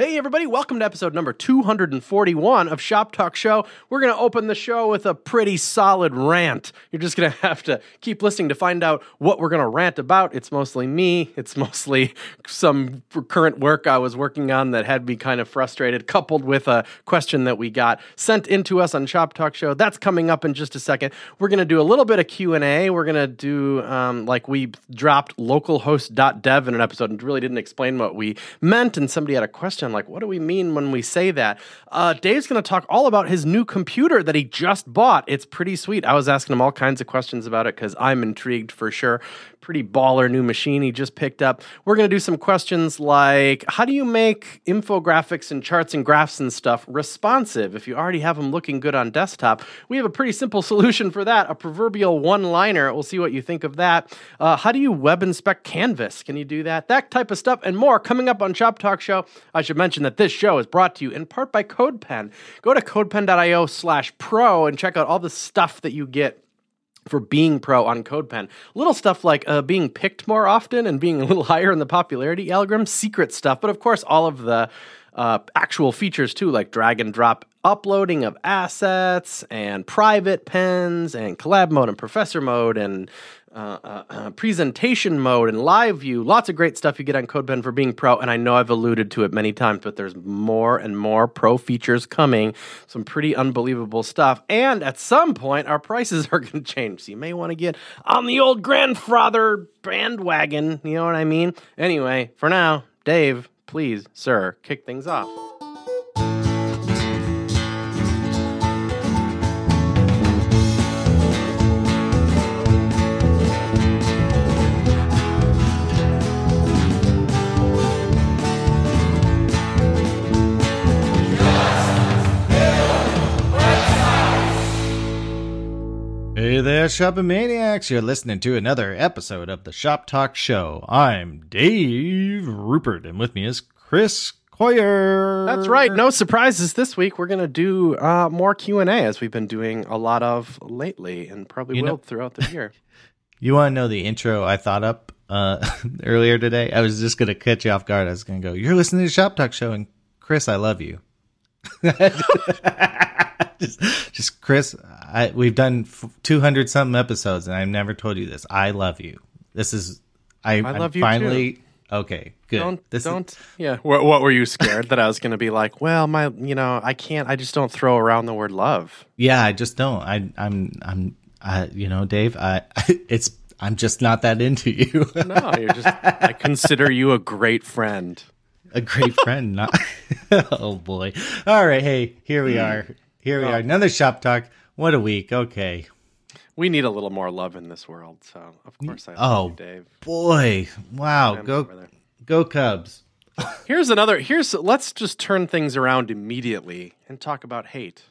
Hey, everybody, welcome to episode number 241 of Shop Talk Show. We're going to open the show with a pretty solid rant. You're just going to have to keep listening to find out what we're going to rant about. It's mostly me, it's mostly some current work I was working on that had me kind of frustrated, coupled with a question that we got sent into us on Shop Talk Show. That's coming up in just a second. We're going to do a little bit of Q&A. We're going to do, um, like we dropped localhost.dev in an episode and really didn't explain what we meant, and somebody had a question like, what do we mean when we say that? Uh, Dave's going to talk all about his new computer that he just bought. It's pretty sweet. I was asking him all kinds of questions about it because I'm intrigued for sure. Pretty baller new machine he just picked up. We're going to do some questions like how do you make infographics and charts and graphs and stuff responsive if you already have them looking good on desktop? We have a pretty simple solution for that a proverbial one liner. We'll see what you think of that. Uh, how do you web inspect Canvas? Can you do that? That type of stuff and more coming up on Shop Talk Show. I should mention that this show is brought to you in part by CodePen. Go to codepen.io slash pro and check out all the stuff that you get for being pro on CodePen. Little stuff like uh, being picked more often and being a little higher in the popularity algorithm, secret stuff, but of course, all of the uh, actual features too, like drag and drop uploading of assets and private pens and collab mode and professor mode and uh, uh, presentation mode and live view. Lots of great stuff you get on CodePen for being pro. And I know I've alluded to it many times, but there's more and more pro features coming. Some pretty unbelievable stuff. And at some point, our prices are going to change. So you may want to get on the old grandfather bandwagon. You know what I mean? Anyway, for now, Dave, please, sir, kick things off. Hey there, shopping maniacs! You're listening to another episode of the Shop Talk Show. I'm Dave Rupert, and with me is Chris Coyier. That's right. No surprises this week. We're going to do uh, more Q and A as we've been doing a lot of lately, and probably You will know- throughout the year. You want to know the intro I thought up uh, earlier today? I was just going to catch you off guard. I was going to go, "You're listening to the Shop Talk Show," and Chris, I love you. just, just Chris, I, we've done two hundred something episodes, and I've never told you this. I love you. This is I. I I'm love you, finally. Okay, good. don't this don't. yeah. What, what were you scared that I was going to be like? Well, my, you know, I can't. I just don't throw around the word love. Yeah, I just don't. I, I'm, I'm, I, you know, Dave. I, it's, I'm just not that into you. No, you're just. I consider you a great friend. a great friend. Not. oh boy. All right. Hey, here we hmm. are. Here we are. Another shop talk. What a week. Okay. We need a little more love in this world. So of course I love Oh. you, Dave. Boy. Wow. I'm Go, go Cubs. Here's another. Here's. Let's just turn things around immediately and talk about hate.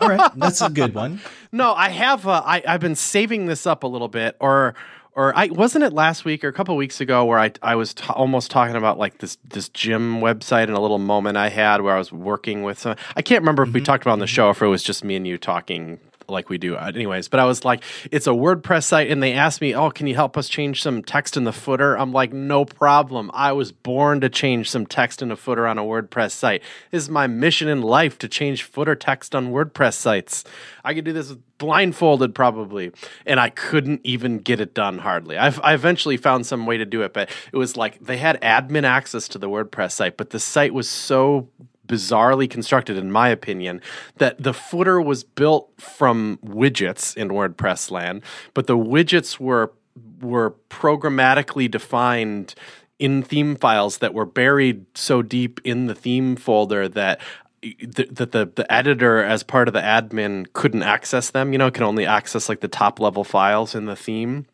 All right. That's a good one. No, I have. Uh, I I've been saving this up a little bit, or or I wasn't it last week or a couple weeks ago where I I was t- almost talking about like this this gym website and a little moment I had where I was working with. Some, I can't remember if we mm-hmm. talked about on the mm-hmm. show or if it was just me and you talking like we do anyways but i was like it's a wordpress site and they asked me oh can you help us change some text in the footer i'm like no problem. I was born to change some text in a footer on a wordpress site. This is my mission in life to change footer text on wordpress sites. I could do this blindfolded probably and i couldn't even get it done hardly. I've, i eventually found some way to do it but it was like they had admin access to the wordpress site but the site was so bizarrely constructed, in my opinion, that the footer was built from widgets in WordPress land, but the widgets were were programmatically defined in theme files that were buried so deep in the theme folder that th- that the, the editor as part of the admin couldn't access them. You know can only access like the top level files in the theme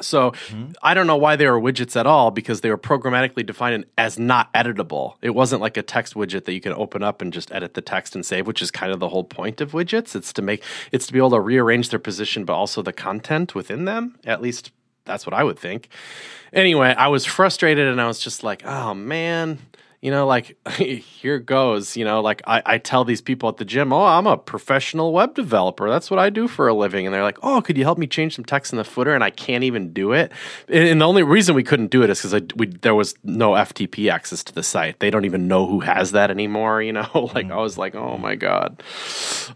so mm-hmm. I don't know why they were widgets at all because they were programmatically defined as not editable. It wasn't like a text widget that you can open up and just edit the text and save, which is kind of the whole point of widgets. It's to make it's to be able to rearrange their position but also the content within them. At least that's what I would think. Anyway, I was frustrated and I was just like, "Oh man, you know, like here goes, you know, like I, I tell these people at the gym, oh, I'm a professional web developer. That's what I do for a living. And they're like, oh, could you help me change some text in the footer? And I can't even do it. And, and the only reason we couldn't do it is because there was no FTP access to the site. They don't even know who has that anymore. You know, like mm-hmm. I was like, oh my God,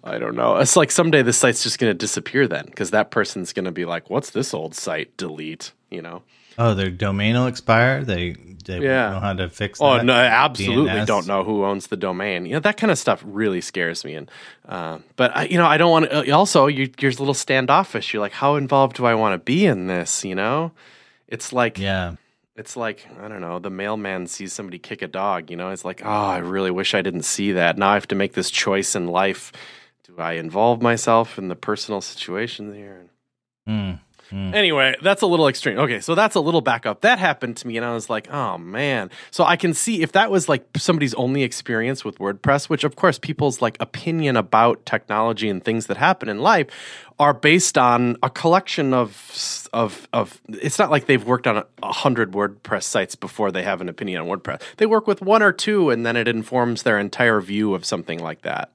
I don't know. It's like someday the site's just going to disappear then because that person's going to be like, what's this old site? Delete, you know? Oh, their domain will expire. They they yeah. know how to fix. Oh no, I absolutely DNS. don't know who owns the domain. You know that kind of stuff really scares me. And uh, but I, you know I don't want to. Uh, also, you, you're a little standoffish. You're like, how involved do I want to be in this? You know, it's like yeah. It's like I don't know. The mailman sees somebody kick a dog. You know, it's like, oh, I really wish I didn't see that. Now I have to make this choice in life. Do I involve myself in the personal situation here? Mm. Mm. Anyway, that's a little extreme. Okay, so that's a little backup. That happened to me, and I was like, oh man. So I can see if that was like somebody's only experience with WordPress, which of course people's like opinion about technology and things that happen in life are based on a collection of of of. It's not like they've worked on a, a hundred WordPress sites before they have an opinion on WordPress. They work with one or two, and then it informs their entire view of something like that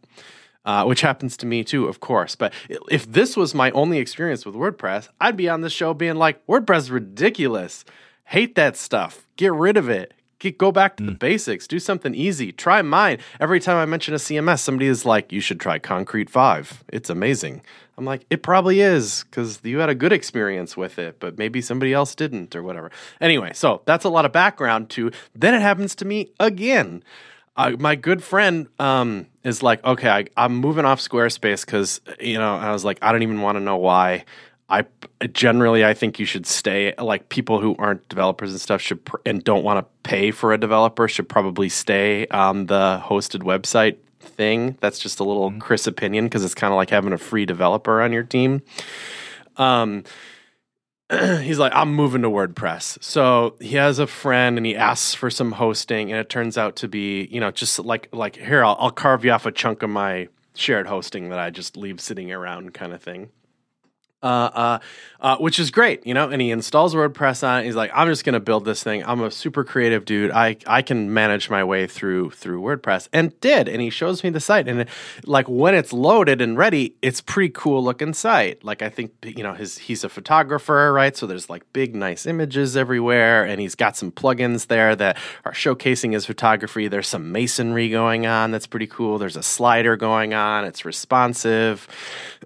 uh, which happens to me too, of course. But if this was my only experience with WordPress, I'd be on this show being like, WordPress is ridiculous. Hate that stuff. Get rid of it. Get, go back to mm. the basics. Do something easy. Try mine. Every time I mention a CMS, somebody is like, you should try Concrete 5. It's amazing. I'm like, it probably is because you had a good experience with it, but maybe somebody else didn't or whatever. Anyway, so that's a lot of background to then it happens to me again my good friend um, is like, okay, I, am moving off Squarespace because you know I was like, I don't even want to know why. I generally I think you should stay. Like people who aren't developers and stuff should pr- and don't want to pay for a developer should probably stay on the hosted website thing. That's just a little mm-hmm. Chris opinion because it's kind of like having a free developer on your team. Um, he's like, I'm moving to WordPress. So he has a friend and he asks for some hosting, and it turns out to be, you know, just like like here, I'll, I'll carve you off a chunk of my shared hosting that I just leave sitting around, kind of thing uh, uh, uh, which is great, you know. And he installs WordPress on it. He's like, I'm just going to build this thing. I'm a super creative dude. I I can manage my way through through WordPress, and did. And he shows me the site, and like when it's loaded and ready, it's pretty cool looking site. Like I think you know his he's a photographer, right? So there's like big nice images everywhere, and he's got some plugins there that are showcasing his photography. There's some masonry going on that's pretty cool. There's a slider going on. It's responsive,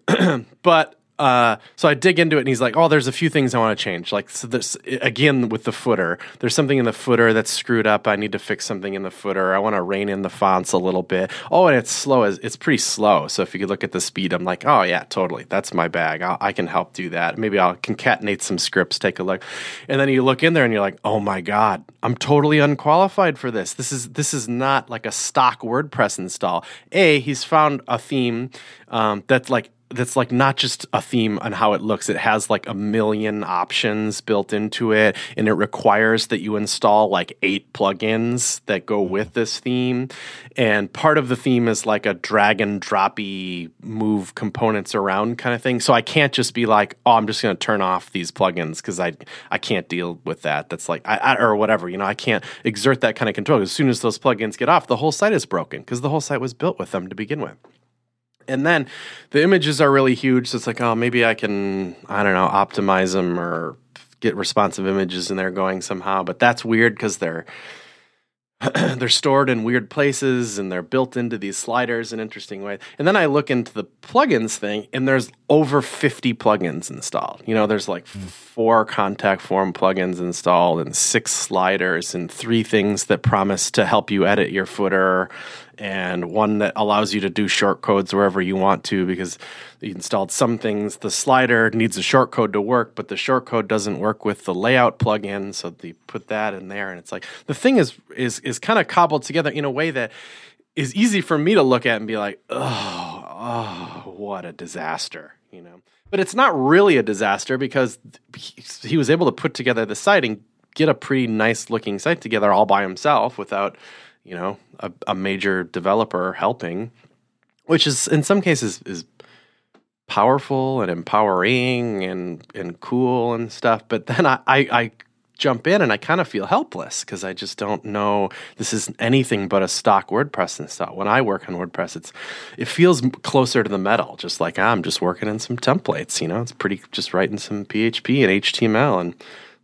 but uh, so I dig into it, and he's like, "Oh, there's a few things I want to change. Like, so this again with the footer. There's something in the footer that's screwed up. I need to fix something in the footer. I want to rein in the fonts a little bit. Oh, and it's slow. It's pretty slow. So if you could look at the speed, I'm like, oh yeah, totally. That's my bag. I'll, I can help do that. Maybe I'll concatenate some scripts. Take a look, and then you look in there, and you're like, oh my god, I'm totally unqualified for this. This is this is not like a stock WordPress install. A, he's found a theme um, that's like that's like not just a theme on how it looks. It has like a million options built into it, and it requires that you install like eight plugins that go mm-hmm. with this theme. And part of the theme is like a drag and droppy move components around kind of thing. So I can't just be like, oh, I'm just going to turn off these plugins because I I can't deal with that. That's like I, I, or whatever. You know, I can't exert that kind of control. As soon as those plugins get off, the whole site is broken because the whole site was built with them to begin with and then the images are really huge so it's like oh maybe i can i don't know optimize them or get responsive images in there going somehow but that's weird because they're they're stored in weird places and they're built into these sliders in interesting ways. And then I look into the plugins thing and there's over 50 plugins installed. You know, there's like mm. four contact form plugins installed and six sliders and three things that promise to help you edit your footer and one that allows you to do short codes wherever you want to because you installed some things. The slider needs a short code to work, but the short code doesn't work with the layout plugin, so they put that in there. And it's like the thing is is is kind of cobbled together in a way that is easy for me to look at and be like, oh, oh, what a disaster, you know. But it's not really a disaster because he, he was able to put together the site and get a pretty nice looking site together all by himself without you know, a, a major developer helping, which is in some cases is powerful and empowering and and cool and stuff. But then I, I, I jump in and I kind of feel helpless because I just don't know this is anything but a stock WordPress install. When I work on WordPress, it's it feels closer to the metal, just like ah, I'm just working in some templates. You know, it's pretty just writing some PHP and HTML and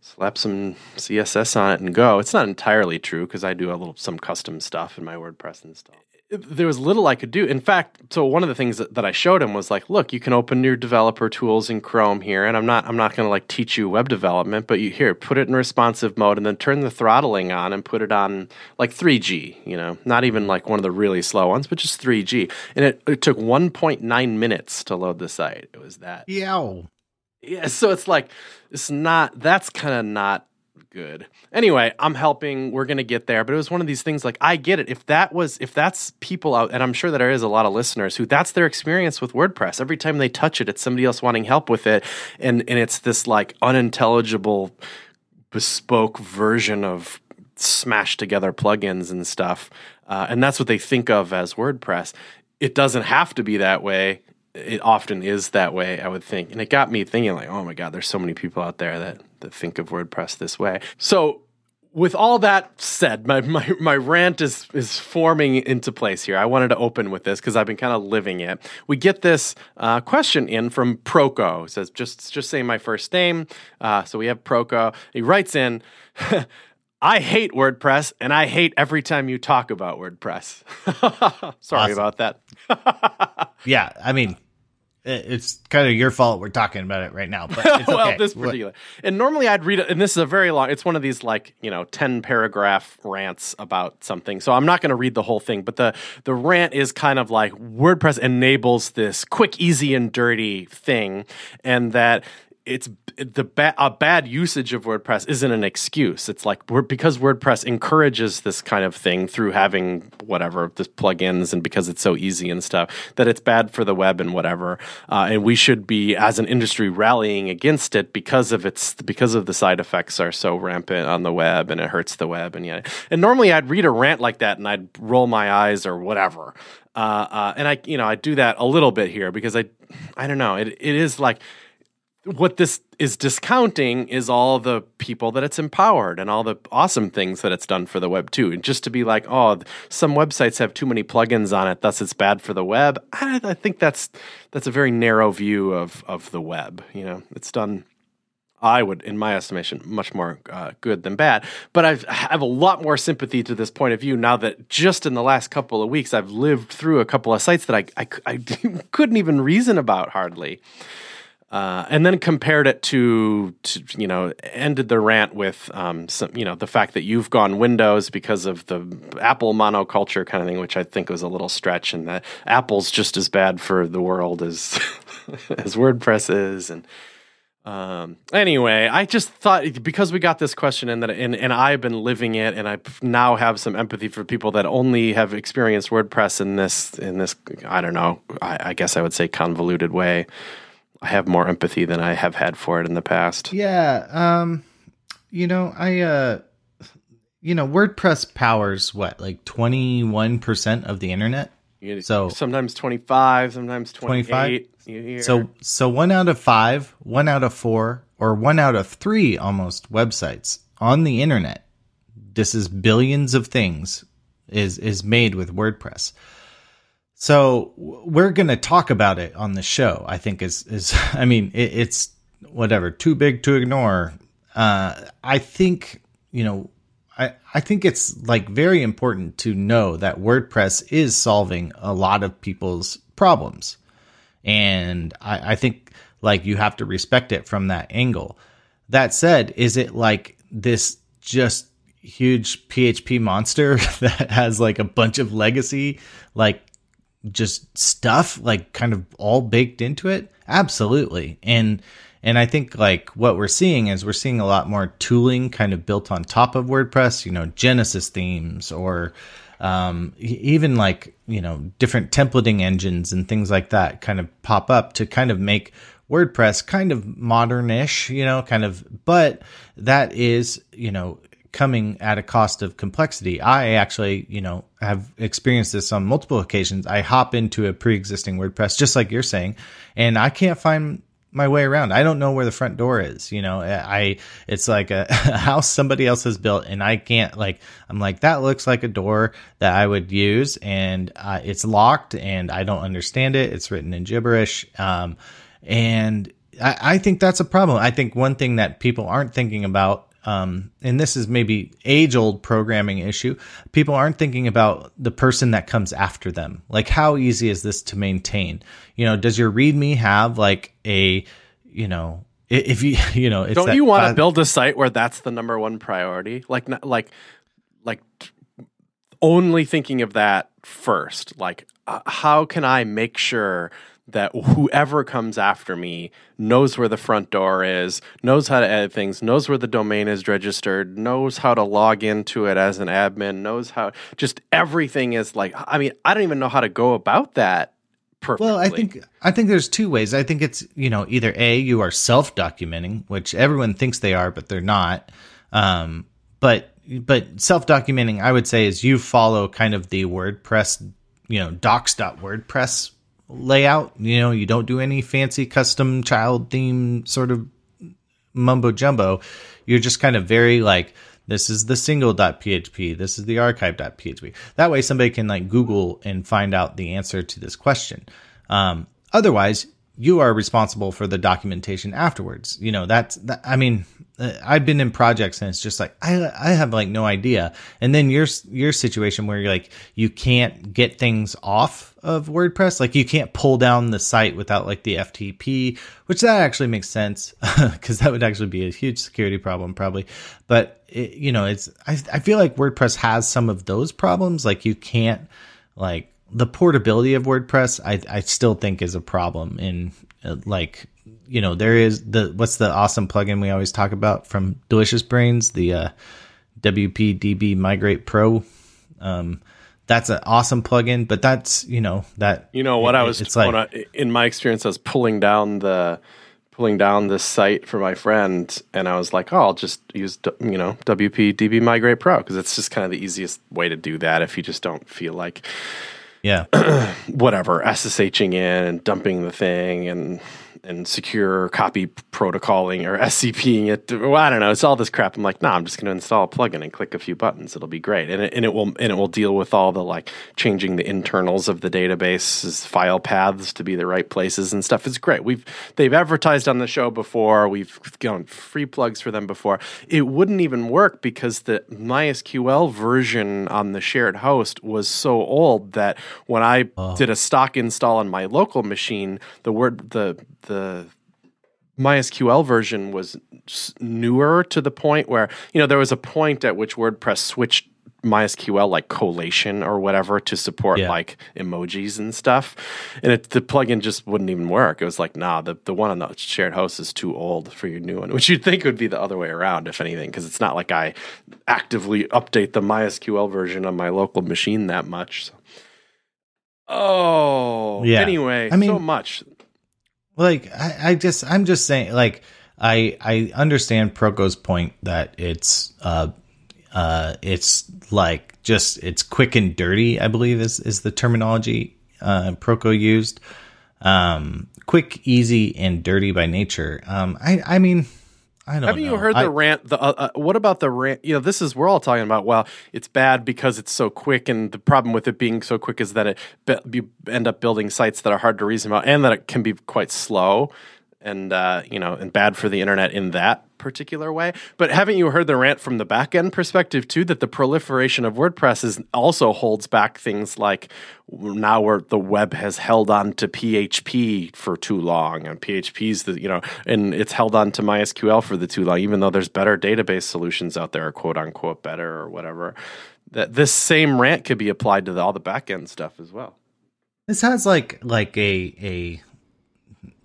slap some CSS on it and go. It's not entirely true because I do a little some custom stuff in my WordPress and stuff. there was little I could do. In fact, so one of the things that, that, I showed him was like, look, you can open your developer tools in Chrome here, and I'm not I'm not going to like teach you web development, but you here put it in responsive mode, and then turn the throttling on and put it on like 3G. You know, not even mm-hmm. like one of the really slow ones, but just 3G, and it, it took 1.9 minutes to load the site. It was that. Yeah. Yeah. So it's like it's not. That's kind of not good. Anyway, I'm helping. We're to get there. But it was one of these things like, I get it. If that was, if that's people out, and I'm sure that there is a lot of listeners who that's their experience with WordPress. Every time they touch it, it's somebody else wanting help with it. And, and it's this like unintelligible, bespoke version of smashed together plugins and stuff. Uh, and that's what they think of as WordPress. It doesn't have to be that way it often is that way, I would think. And it got me thinking, like, oh my God, there's so many people out there that, that think of WordPress this way. So, with all that said, my, my, my rant is, is forming into place here. I wanted to open with this because I've been kind of living it. We get this uh, question in from Proco. It says, just, just say my first name. Uh, so we have Proco. He writes in, I hate WordPress and I hate every time you talk about WordPress. Sorry about that. yeah, I mean, it's kind of your fault we're talking about it right now. But it's well, okay. this particular, and normally I'd read it, and this is a very long. It's one of these like you know ten paragraph rants about something. So I'm not going to read the whole thing, but the the rant is kind of like WordPress enables this quick, easy, and dirty thing, and that it's the ba- a bad usage of WordPress isn't an excuse. It's like because WordPress encourages this kind of thing through having whatever this plugins and because it's so easy and stuff that it's bad for the web and whatever. Uh, and we should be as an industry rallying against it because of its because of the side effects are so rampant on the web and it hurts the web and yeah. And normally I'd read a rant like that and I'd roll my eyes or whatever. Uh, uh, and I you know I do that a little bit here because I I don't know it it is like what this is discounting is all the people that it's empowered and all the awesome things that it's done for the web too. And just to be like, oh, some websites have too many plugins on it, thus it's bad for the web. I, I think that's that's a very narrow view of of the web. You know, it's done. I would, in my estimation, much more uh, good than bad. But I've, I have a lot more sympathy to this point of view now that just in the last couple of weeks I've lived through a couple of sites that I, I, I couldn't even reason about hardly. Uh, and then compared it to, to, you know, ended the rant with, um, some, you know, the fact that you've gone Windows because of the Apple monoculture kind of thing, which I think was a little stretch, and that Apple's just as bad for the world as as WordPress is. And um, anyway, I just thought because we got this question and that, and, and I've been living it, and I now have some empathy for people that only have experienced WordPress in this in this, I don't know, I, I guess I would say convoluted way. I have more empathy than I have had for it in the past. Yeah. Um, you know, I, uh, you know, WordPress powers what, like 21% of the internet? So sometimes 25, sometimes 25. So, so one out of five, one out of four, or one out of three almost websites on the internet. This is billions of things is, is made with WordPress. So we're going to talk about it on the show. I think is is I mean it, it's whatever too big to ignore. Uh, I think you know I I think it's like very important to know that WordPress is solving a lot of people's problems, and I, I think like you have to respect it from that angle. That said, is it like this just huge PHP monster that has like a bunch of legacy like just stuff like kind of all baked into it? Absolutely. And and i think like what we're seeing is we're seeing a lot more tooling kind of built on top of wordpress you know genesis themes or um, even like you know different templating engines and things like that kind of pop up to kind of make wordpress kind of modernish you know kind of but that is you know coming at a cost of complexity. I actually, you know, have experienced this on multiple occasions. I hop into a pre-existing WordPress, just like you're saying, and I can't find my way around. I don't know where the front door is. You know, I it's like a, a house somebody else has built, and I can't like. I'm like that looks like a door that I would use, and uh, it's locked, and I don't understand it. It's written in gibberish, um, and I, I think that's a problem. I think one thing that people aren't thinking about um, and this is maybe age old programming issue. People aren't thinking about the person that comes after them. Like, how easy is this to maintain? You know, does your README have like a, you know, if you, you know, don't you want to build a site where that's the number one priority? Like, like, like, only thinking of that first. Like, uh, how can I make sure that whoever comes after me knows where the front door is, knows how to edit things, knows where the domain is registered, knows how to log into it as an admin, knows how just everything is like I mean, I don't even know how to go about that perfectly. Well, I think I think there's two ways. I think it's, you know, either A, you are self-documenting, which everyone thinks they are, but they're not. Um, but but self-documenting, I would say is you follow kind of the WordPress, you know, docs.wordpress layout. You know, you don't do any fancy custom child theme sort of mumbo jumbo. You're just kind of very like, this is the single.php, this is the archive.php. That way somebody can like Google and find out the answer to this question. Um, otherwise, you are responsible for the documentation afterwards. You know, that's, that, I mean, I've been in projects and it's just like I I have like no idea. And then your your situation where you're like you can't get things off of WordPress, like you can't pull down the site without like the FTP, which that actually makes sense because that would actually be a huge security problem probably. But it, you know, it's I I feel like WordPress has some of those problems. Like you can't like the portability of WordPress. I I still think is a problem in uh, like you know, there is the what's the awesome plugin we always talk about from Delicious Brains, the uh, WPDB Migrate Pro. Um, that's an awesome plugin, but that's you know that you know what it, I was it's like I, in my experience, I was pulling down the pulling down this site for my friend, and I was like, oh, I'll just use you know WPDB Migrate Pro because it's just kind of the easiest way to do that if you just don't feel like yeah whatever SSHing in and dumping the thing and and secure copy protocoling or SCPing it. Well, I don't know. It's all this crap. I'm like, nah, I'm just going to install a plugin and click a few buttons. It'll be great, and it, and it will and it will deal with all the like changing the internals of the database's file paths to be the right places and stuff. It's great. We've they've advertised on the show before. We've gone free plugs for them before. It wouldn't even work because the MySQL version on the shared host was so old that when I oh. did a stock install on my local machine, the word the the MySQL version was newer to the point where you know there was a point at which WordPress switched MySQL like collation or whatever to support yeah. like emojis and stuff, and it, the plugin just wouldn't even work. It was like, nah, the the one on the shared host is too old for your new one, which you'd think would be the other way around, if anything, because it's not like I actively update the MySQL version on my local machine that much. So. Oh, yeah. Anyway, I mean, so much like I, I just I'm just saying like I I understand Proko's point that it's uh uh it's like just it's quick and dirty, I believe is is the terminology uh Proko used. Um quick, easy and dirty by nature. Um I I mean I don't Haven't know. you heard the I, rant? The uh, uh, what about the rant? You know, this is we're all talking about. Well, it's bad because it's so quick, and the problem with it being so quick is that it you end up building sites that are hard to reason about, and that it can be quite slow and uh, you know, and bad for the internet in that particular way. But haven't you heard the rant from the back end perspective too? That the proliferation of WordPress is also holds back things like now where the web has held on to PHP for too long, and PHP's the you know, and it's held on to MySQL for the too long, even though there's better database solutions out there, quote unquote better or whatever. That this same rant could be applied to the, all the back end stuff as well. This has like like a a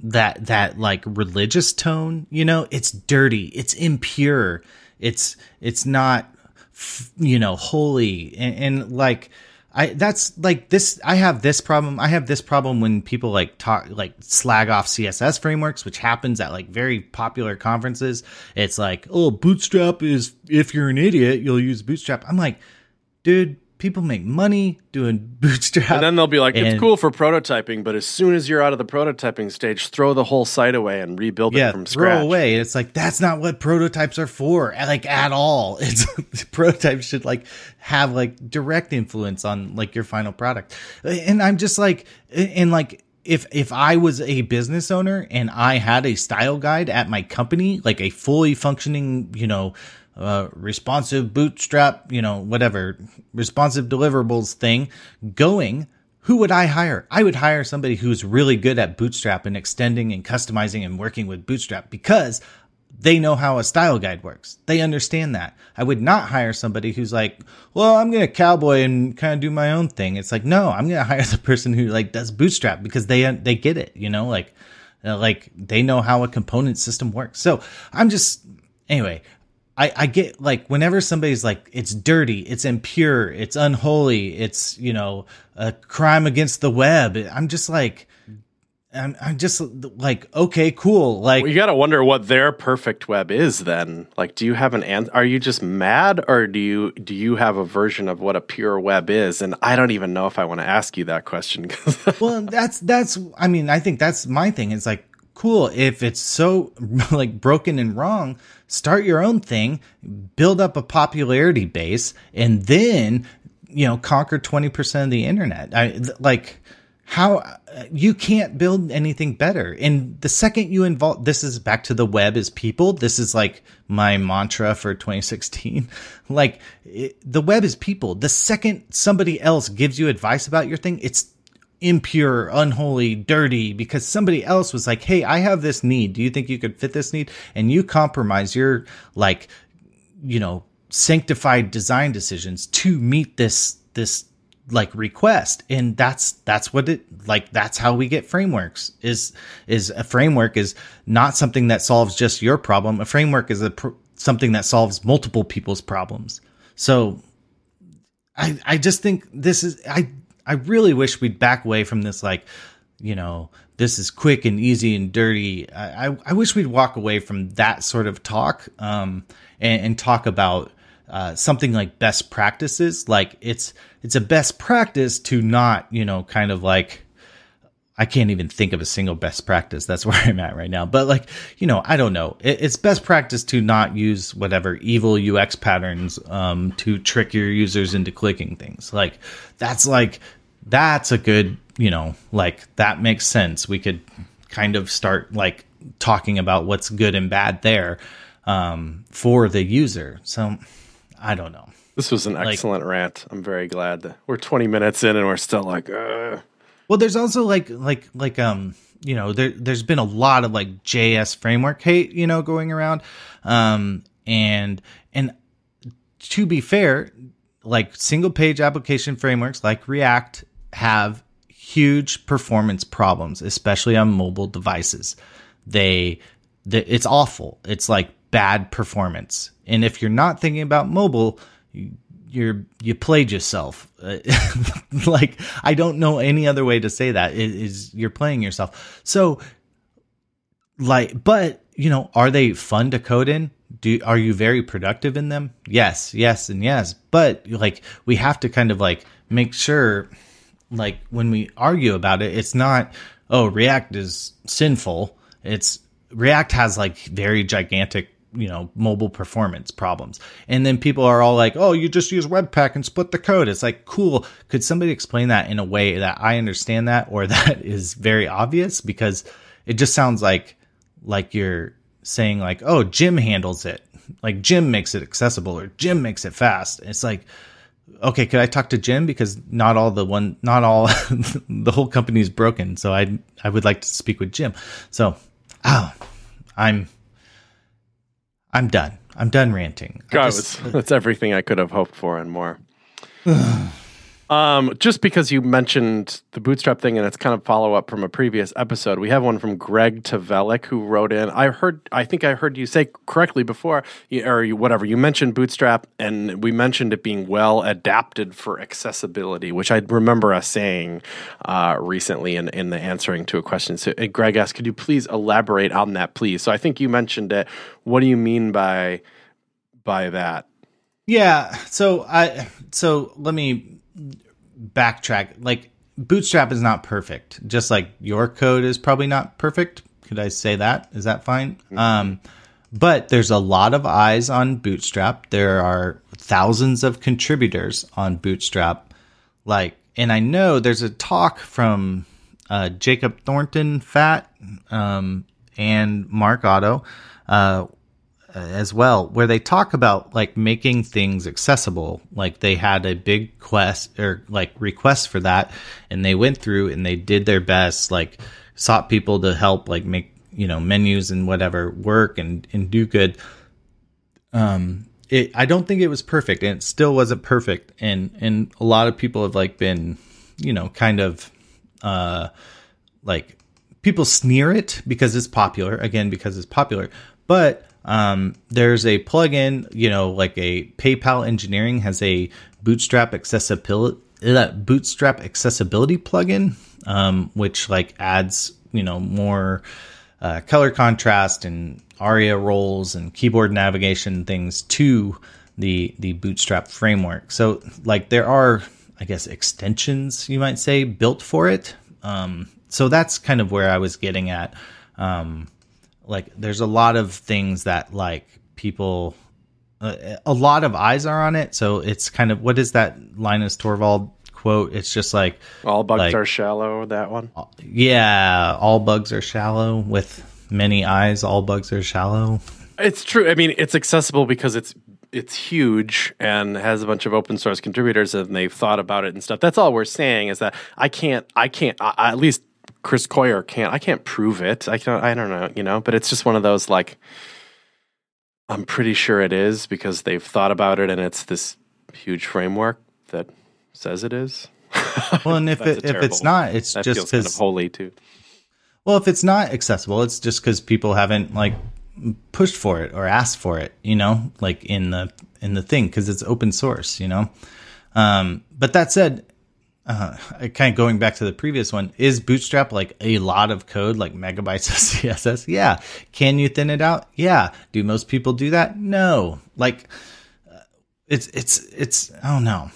that that like religious tone you know it's dirty it's impure it's it's not you know holy. And, and, like i that's like this i have this problem i have this problem when people like talk like slag off css frameworks which happens at like very popular conferences. It's like oh bootstrap is if you're an idiot you'll use bootstrap. I'm like dude people make money doing bootstrap. And then they'll be like, it's cool for prototyping, but as soon as you're out of the prototyping stage, throw the whole site away and rebuild yeah, it from throw scratch. away. It's like that's not what prototypes are for, like at all. It's prototypes should like have like direct influence on like your final product. And I'm just like, and like if if I was a business owner and I had a style guide at my company, like a fully functioning, you know, uh, responsive bootstrap, you know, whatever responsive deliverables thing going who would I hire? I would hire somebody who's really good at Bootstrap and extending and customizing and working with Bootstrap because they know how a style guide works. They understand that. I would not hire somebody who's like, well, I'm going to cowboy and kind of do my own thing. It's like, no, I'm going to hire the person who like does Bootstrap because they, they get it, you know, like, uh, like they know how a component system works. So I'm just, anyway, I, I get like whenever somebody's like it's dirty, it's impure, it's unholy, it's you know a crime against the web. I'm just like, I'm I'm just like okay, cool, like Well, you got to wonder what their perfect web is then. Like, do you have an answer? Are you just mad or do you do you have a version of what a pure web is? And I don't even know if I want to ask you that question well that's that's i mean i think that's my thing it's like cool if it's so like broken and wrong start your own thing build up a popularity base and then you know conquer 20% of the internet. I th- like how you can't build anything better. And the second you involve this is back to the web is people. This is like my mantra for 2016 like it, the web is people. The second somebody else gives you advice about your thing it's impure, unholy, dirty because somebody else was like, Hey, I have this need. Do you think you could fit this need? And you compromise your like, you know, sanctified design decisions to meet this, this like request. And that's, that's what it like, that's how we get frameworks is, is a framework is not something that solves just your problem. A framework is a, pr- something that solves multiple people's problems. So I, I just think this is I I really wish we'd back away from this like you know this is quick and easy and dirty. I I, I wish we'd walk away from that sort of talk um and, and talk about uh, something like best practices. Like it's it's a best practice to not you know kind of like I can't even think of a single best practice. That's where I'm at right now. But like, you know, I don't know. It, it's best practice to not use whatever evil UX patterns um, to trick your users into clicking things. Like, that's like, that's a good, you know, like that makes sense. We could kind of start like talking about what's good and bad there um, for the user. So I don't know. this was an excellent rant. I'm very glad that we're 20 minutes in and we're still like, uh. Well, there's also like like like um you know there there's been a lot of like JS framework hate you know going around, um and and to be fair, like single page application frameworks like React have huge performance problems, especially on mobile devices. They, they it's awful. It's like bad performance, and if you're not thinking about mobile, you're you played yourself. Like I don't know any other way to say that. It is you're playing yourself. So like but you know, are they fun to code in? Do are you very productive in them? Yes, yes, and yes. But like we have to kind of like make sure like when we argue about it, it's not oh React is sinful. It's React has like very gigantic you know mobile performance problems. And then people are all like oh you just use webpack and split the code. It's like cool. Could somebody explain that in a way that i understand that or that is very obvious? Because it just sounds like like you're saying like oh jim handles it. Like jim makes it accessible or jim makes it fast. It's like okay could i talk to jim because not all the one not all the whole company is broken so i i would like to speak with jim so oh i'm I'm done. I'm done ranting. God, just- that's everything I could have hoped for and more. um, just because you mentioned the bootstrap thing, and it's kind of follow up from a previous episode. We have one from Greg Tavelik who wrote in. I heard, I think I heard you say correctly before, or you, whatever. You mentioned bootstrap, and we mentioned it being well adapted for accessibility, which I remember us saying uh, recently in in the answering to a question. So, uh, Greg asked, could you please elaborate on that, please? So, I think you mentioned it. What do you mean by by that? Yeah. So I so let me backtrack. Like Bootstrap is not perfect. Just like your code is probably not perfect. Could I say that? Is that fine? Mm-hmm. Um, but there's a lot of eyes on Bootstrap. There are thousands of contributors on Bootstrap. Like, and I know there's a talk from uh, Jacob Thornton Fat um, and Mark Otto uh, as well, where they talk about like making things accessible. Like they had a big quest or like request for that, and they went through and they did their best, like sought people to help like make you know menus and whatever work and and do good um it i don't think it was perfect and it still wasn't perfect and and a lot of people have like been you know kind of uh like people sneer it because it's popular again because it's popular but um there's a plugin you know like a paypal engineering has a bootstrap accessibility uh, bootstrap accessibility plugin um which like adds you know more uh, color contrast and ARIA roles and keyboard navigation things to the the Bootstrap framework. So like there are, I guess, extensions you might say built for it. Um, so that's kind of where I was getting at. Um, like there's a lot of things that like people uh, a lot of eyes are on it. So it's kind of what is that linus torvald quote? It's just like all bugs like, are shallow that one? Yeah all bugs are shallow with many eyes. All bugs are shallow. It's true. I mean it's accessible because it's it's huge and has a bunch of open source contributors and they've thought about it and stuff. That's all we're saying is that i can't i can't I, at least chris coyier can't i can't prove it i can't i don't know you know but it's just one of those like i'm pretty sure it is because they've thought about it and it's this huge framework that says it is. Well, and if it, if it's not, it's just because kind of holy too. Well, if it's not accessible, it's just because people haven't like pushed for it or asked for it. You know, like in the in the thing because it's open source. You know, um, but that said, uh, kind of going back to the previous one, is Bootstrap like a lot of code, like megabytes of CSS? Yeah. Can you thin it out? Yeah. Do most people do that? No. Like, uh, it's it's it's oh no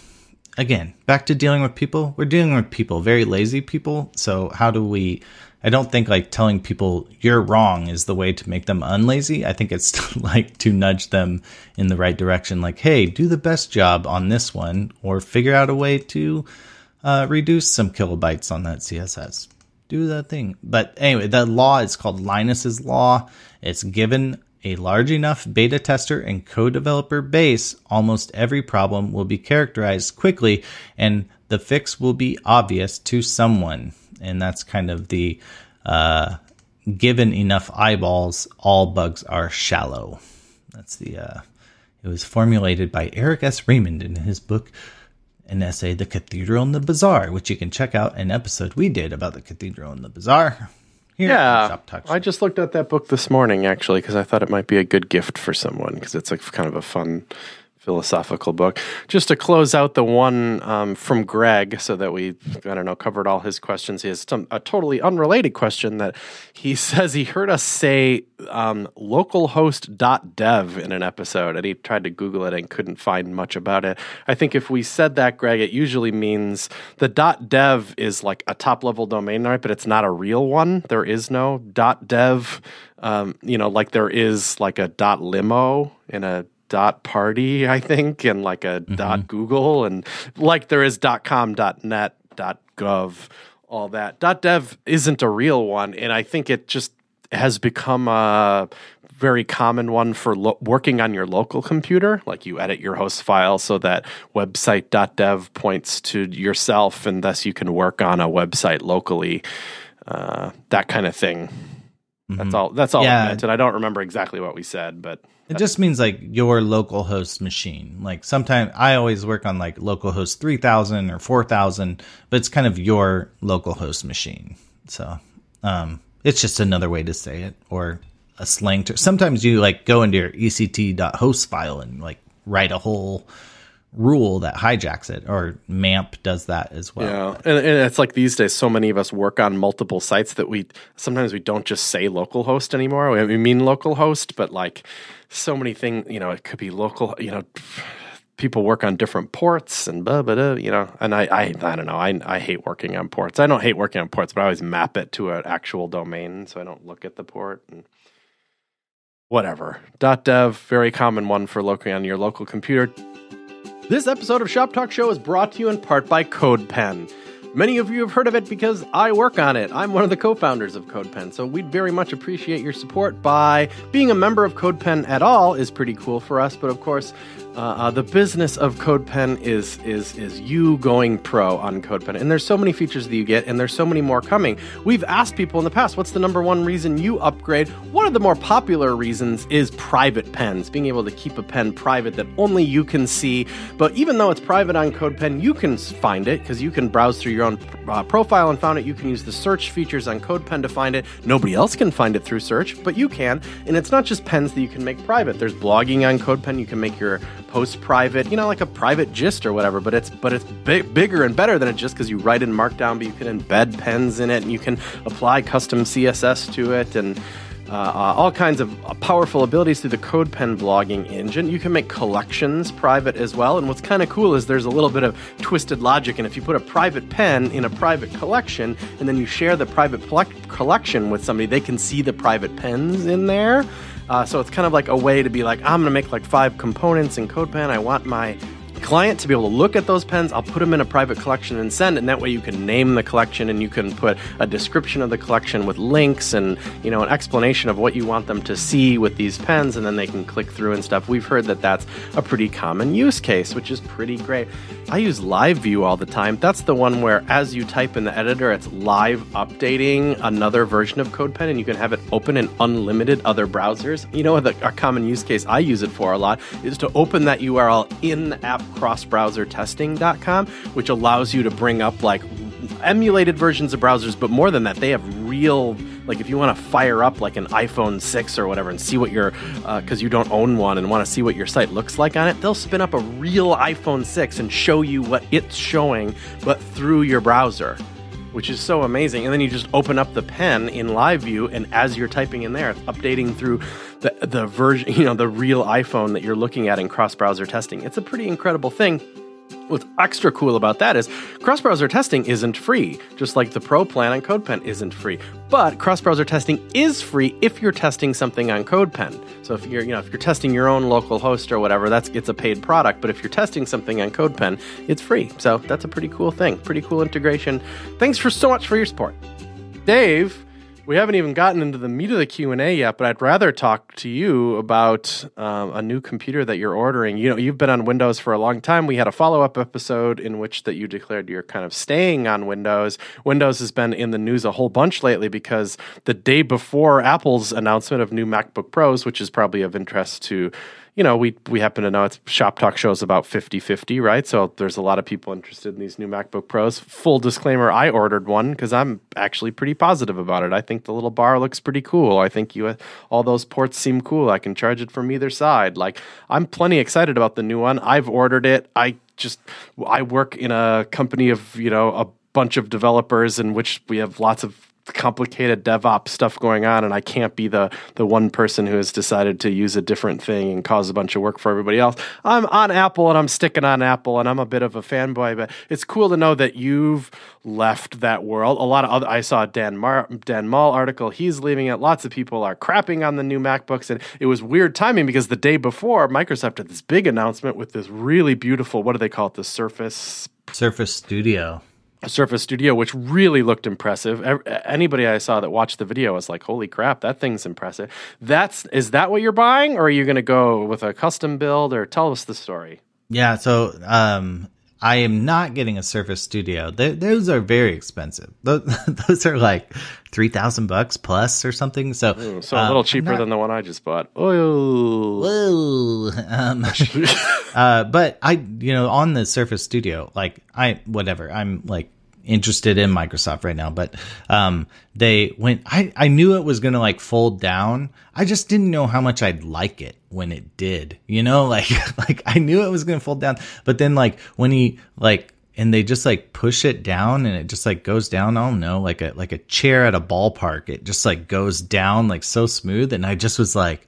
again, back to dealing with people. We're dealing with people, very lazy people. So how do we? I don't think like telling people you're wrong is the way to make them unlazy. I think it's like to nudge them in the right direction. Like, hey, do the best job on this one, or figure out a way to uh, reduce some kilobytes on that CSS. Do that thing. But anyway, the law is called Linus's law. It's given a large enough beta tester and code developer base, almost every problem will be characterized quickly and the fix will be obvious to someone. And that's kind of the uh, given enough eyeballs, all bugs are shallow. That's the, uh, it was formulated by Eric S. Raymond in his book, an essay, The Cathedral and the Bazaar, which you can check out an episode we did about the Cathedral and the Bazaar. Here yeah, I just looked at that book this morning actually because I thought it might be a good gift for someone because it's a kind of a fun philosophical book. Just to close out the one um, from Greg, so that we, I don't know, covered all his questions. He has some, a totally unrelated question that he says he heard us say um, localhost.dev in an episode, and he tried to Google it and couldn't find much about it. I think if we said that, Greg, it usually means the .dev is like a top level domain, right? But it's not a real one. There is no .dev. Um, you know, like there is like a .limo in a dot party, I think, and like a mm-hmm. dot Google, and like there is dot com, dot net, dot gov, all that. Dot dev isn't a real one, and I think it just has become a very common one for lo- working on your local computer. Like you edit your host file so that website.dev points to yourself, and thus you can work on a website locally. Uh, that kind of thing. Mm-hmm. That's all. That's all yeah. I meant, and I don't remember exactly what we said, but it just means like your local host machine. Like sometimes I always work on like localhost 3000 or 4000, but it's kind of your local host machine. So, um, it's just another way to say it or a slang term. Sometimes you like go into your ect.host file and like write a whole rule that hijacks it or mamp does that as well yeah and, and, it's like these days so many of us work on multiple sites that we sometimes we don't just say localhost anymore we mean localhost but like so many things you know it could be local you know people work on different ports and blah blah, blah you know. And I, I I don't know. I I hate working on ports. I don't hate working on ports, but I always map it to an actual domain, so I don't look at the port and whatever. dot .dev, very common one for locally on your local computer. This episode of Shop Talk Show is brought to you in part by CodePen. Many of you have heard of it because I work on it. I'm one of the co founders of CodePen, so we'd very much appreciate your support by being a member of CodePen at all, is pretty cool for us. But of course, uh, uh, the business of CodePen is is is you going pro on CodePen, and there's so many features that you get, and there's so many more coming. We've asked people in the past, what's the number one reason you upgrade? One of the more popular reasons is private pens, being able to keep a pen private that only you can see. But even though it's private on CodePen, you can find it because you can browse through your own uh, profile and found it. You can use the search features on CodePen to find it. Nobody else can find it through search, but you can. And it's not just pens that you can make private. There's blogging on CodePen. You can make your post private, you know, like a private gist or whatever. But it's but it's big, bigger and better than it just because you write in Markdown, but you can embed pens in it and you can apply custom CSS to it and. Uh, uh, all kinds of powerful abilities through the CodePen blogging engine. You can make collections private as well. And what's kind of cool is there's a little bit of twisted logic. And if you put a private pen in a private collection and then you share the private collection with somebody, they can see the private pens in there. Uh, so it's kind of like a way to be like, I'm going to make like five components in CodePen. I want my client to be able to look at those pens. I'll put them in a private collection and send, and that way you can name the collection and you can put a description of the collection with links and you know an explanation of what you want them to see with these pens, and then they can click through and stuff. We've heard that that's a pretty common use case, which is pretty great. I use Live View all the time. That's the one where as you type in the editor, it's live updating another version of CodePen, and you can have it open in unlimited other browsers. You know, the, a common use case I use it for a lot is to open that URL in the app crossbrowsertesting.com, which allows you to bring up like emulated versions of browsers, but more than that, they have real like if you want to fire up like an iPhone 6 or whatever and see what your because uh, you don't own one and want to see what your site looks like on it, they'll spin up a real iPhone 6 and show you what it's showing, but through your browser. Which is so amazing. And then you just open up the pen in live view, and as you're typing in there, it's updating through the, the version, you know, the real iPhone that you're looking at in cross browser testing. It's a pretty incredible thing. What's extra cool about that is cross browser testing isn't free, just like the Pro plan on CodePen isn't free. But cross browser testing is free if you're testing something on CodePen. So if you're, you know, if you're testing your own local host or whatever, that's it's a paid product. But if you're testing something on CodePen, it's free. So that's a pretty cool thing. Pretty cool integration. Thanks for so much for your support. Dave we haven't even gotten into the meat of the q&a yet but i'd rather talk to you about um, a new computer that you're ordering. You know you've been on windows for a long time. We had a follow-up episode in which that you declared you're kind of staying on windows. Windows has been in the news a whole bunch lately because the day before apple's announcement of new macbook pros which is probably of interest to you know, we we happen to know it's Shop Talk shows about 50-50, right? So there's a lot of people interested in these new MacBook Pros. Full disclaimer, I ordered one because I'm actually pretty positive about it. I think the little bar looks pretty cool. I think you all those ports seem cool. I can charge it from either side. Like I'm plenty excited about the new one. I've ordered it. I just I work in a company of, you know, a bunch of developers in which we have lots of complicated DevOps stuff going on, and I can't be the the one person who has decided to use a different thing and cause a bunch of work for everybody else. I'm on Apple and I'm sticking on Apple, and I'm a bit of a fanboy, but it's cool to know that you've left that world. A lot of other I saw Dan Mar, Dan Mall article. He's leaving it. Lots of people are crapping on the new MacBooks, and it was weird timing because the day before Microsoft had this big announcement with this really beautiful what do they call it the Surface Surface Studio. Surface Studio, which really looked impressive. Anybody I saw that watched the video was like, "Holy crap, that thing's impressive." That's is that what you're buying, or are you going to go with a custom build, or tell us the story? Yeah, so um, I am not getting a Surface Studio. They, those are very expensive. Those, those are like three thousand bucks plus or something. So, Ooh, so a little um, cheaper not, than the one I just bought. Oh, whoa. Um, uh, but I, you know, on the Surface Studio, like I, whatever. I'm like interested in Microsoft right now, but um, they went. I I knew it was gonna like fold down. I just didn't know how much I'd like it when it did. You know, like like I knew it was gonna fold down, but then like when he like and they just like push it down and it just like goes down. I don't know, like a like a chair at a ballpark. It just like goes down like so smooth, and I just was like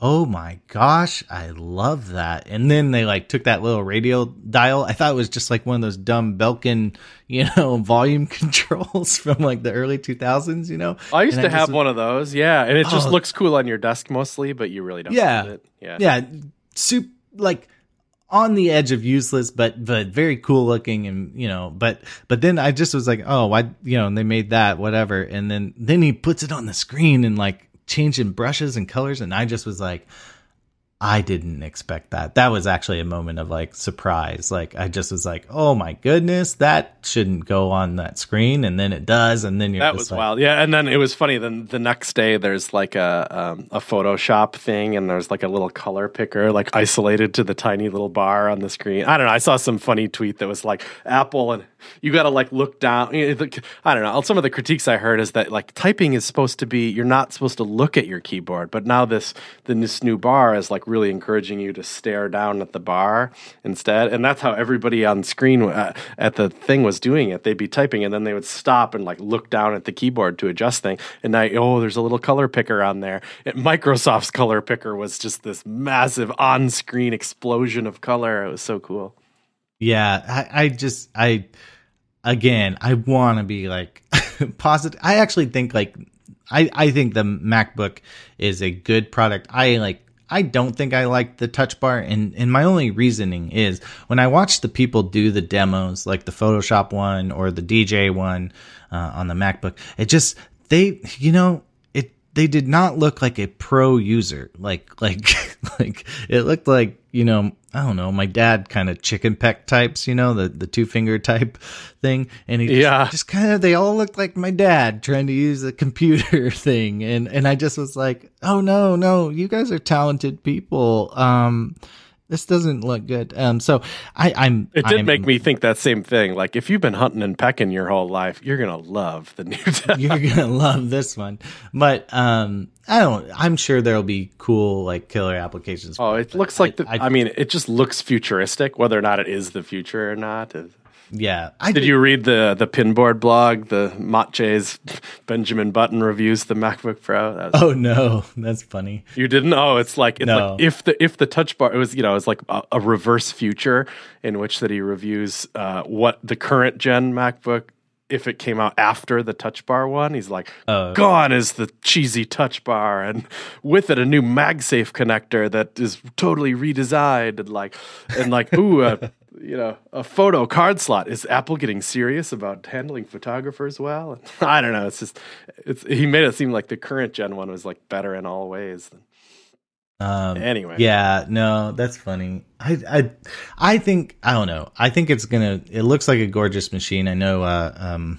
oh my gosh, I love that. And then they like took that little radio dial. I thought it was just like one of those dumb Belkin, you know, volume controls from like the early 2000s, you know? I used And to have just- one of those, yeah, and it just Oh. looks cool on your desk mostly, but you really don't Yeah. it. Yeah. Yeah. Soup, like, on the edge of useless, but but very cool looking, and you know, but but then I just was like, oh, why, you know, and they made that whatever, and then then he puts it on the screen and like changing brushes and colors, and I just was like, I didn't expect that. That was actually a moment of like surprise. Like I just was like, oh my goodness, that shouldn't go on that screen, and then it does, and then you're That was like, wild, yeah. And then it was funny. Then the next day, there's like a um, a Photoshop thing, and there's like a little color picker, like isolated to the tiny little bar on the screen. I don't know. I saw some funny tweet that was like Apple, and you got to like look down. you know, the- I don't know. Some of the critiques I heard is that like typing is supposed to be you're not supposed to look at your keyboard, but now this the this new bar is like really encouraging you to stare down at the bar instead, and that's how everybody on screen uh, at the thing was doing it. They'd be typing, and then they would stop and like look down at the keyboard to adjust thing. And now, oh, there's a little color picker on there. Microsoft's color picker was just this massive on-screen explosion of color. It was so cool. Yeah, I, I just I again I want to be like positive. I actually think like I I think the MacBook is a good product. I like I don't think I like the touch bar and and my only reasoning is when I watch the people do the demos like the Photoshop one or the DJ one uh, on the MacBook, it just they you know it they did not look like a pro user. Like like like it looked like you know i don't know my dad kind of chicken peck types you know the the two finger type thing. And he Yeah. just, just kind of they all looked like my dad trying to use a computer thing. And and i just was like oh no no you guys are talented people. Um this doesn't look good um so i i'm It did I'm- make me think that same thing. Like if you've been hunting and pecking your whole life, you're gonna love the new. tab. you're gonna love this one but um i don't i'm sure there'll be cool like killer applications Oh, it but looks like the. I- I, mean, it just looks futuristic. Whether or not it is the future or not. is- yeah i Did you read the the Pinboard blog? The Maciej's Benjamin Button reviews the MacBook Pro. Was- oh no that's funny You didn't? Oh, it's like it's No. like if the if the touch bar it was you know it's like a, a reverse future in which that he reviews uh, what the current gen MacBook if it came out after the touch bar one he's like Oh. gone is the cheesy touch bar and with it a new MagSafe connector that is totally redesigned and like and like ooh a, you know a photo card slot is Apple getting serious about handling photographers well I don't know it's just it's he made it seem like the current gen one was like better in all ways Um, Anyway. yeah, no, that's funny. I, I, I think I don't know. I think it's gonna. It looks like a gorgeous machine. I know. Uh, um,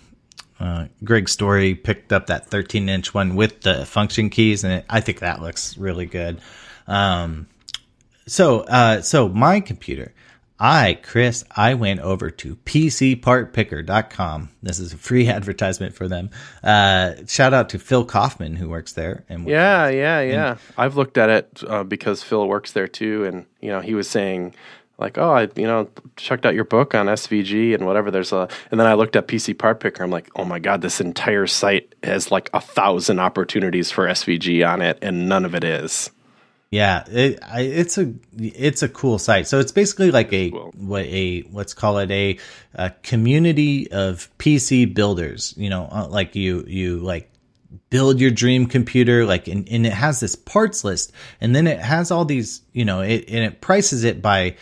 uh, Greg Storey picked up that 13 inch one with the function keys, and it, I think that looks really good. Um, so, uh, so my computer, I, Chris, I went over to PCPartPicker.com. This is a free advertisement for them. Uh, shout out to Phil Kaufman who works there. And Yeah, yeah, yeah. I've looked at it uh, because Phil works there too, and you know he was saying like, oh, I you know checked out your book on SVG and whatever. There's a, and then I looked at PC Part Picker. I'm like, oh my god, this entire site has like a thousand opportunities for SVG on it, and none of it is. Yeah, it, I, it's a it's a cool site. So it's basically like a Cool. what a let's call it a, a community of PC builders. You know, uh, like you you like build your dream computer like and, and it has this parts list and then it has all these you know it and it prices it by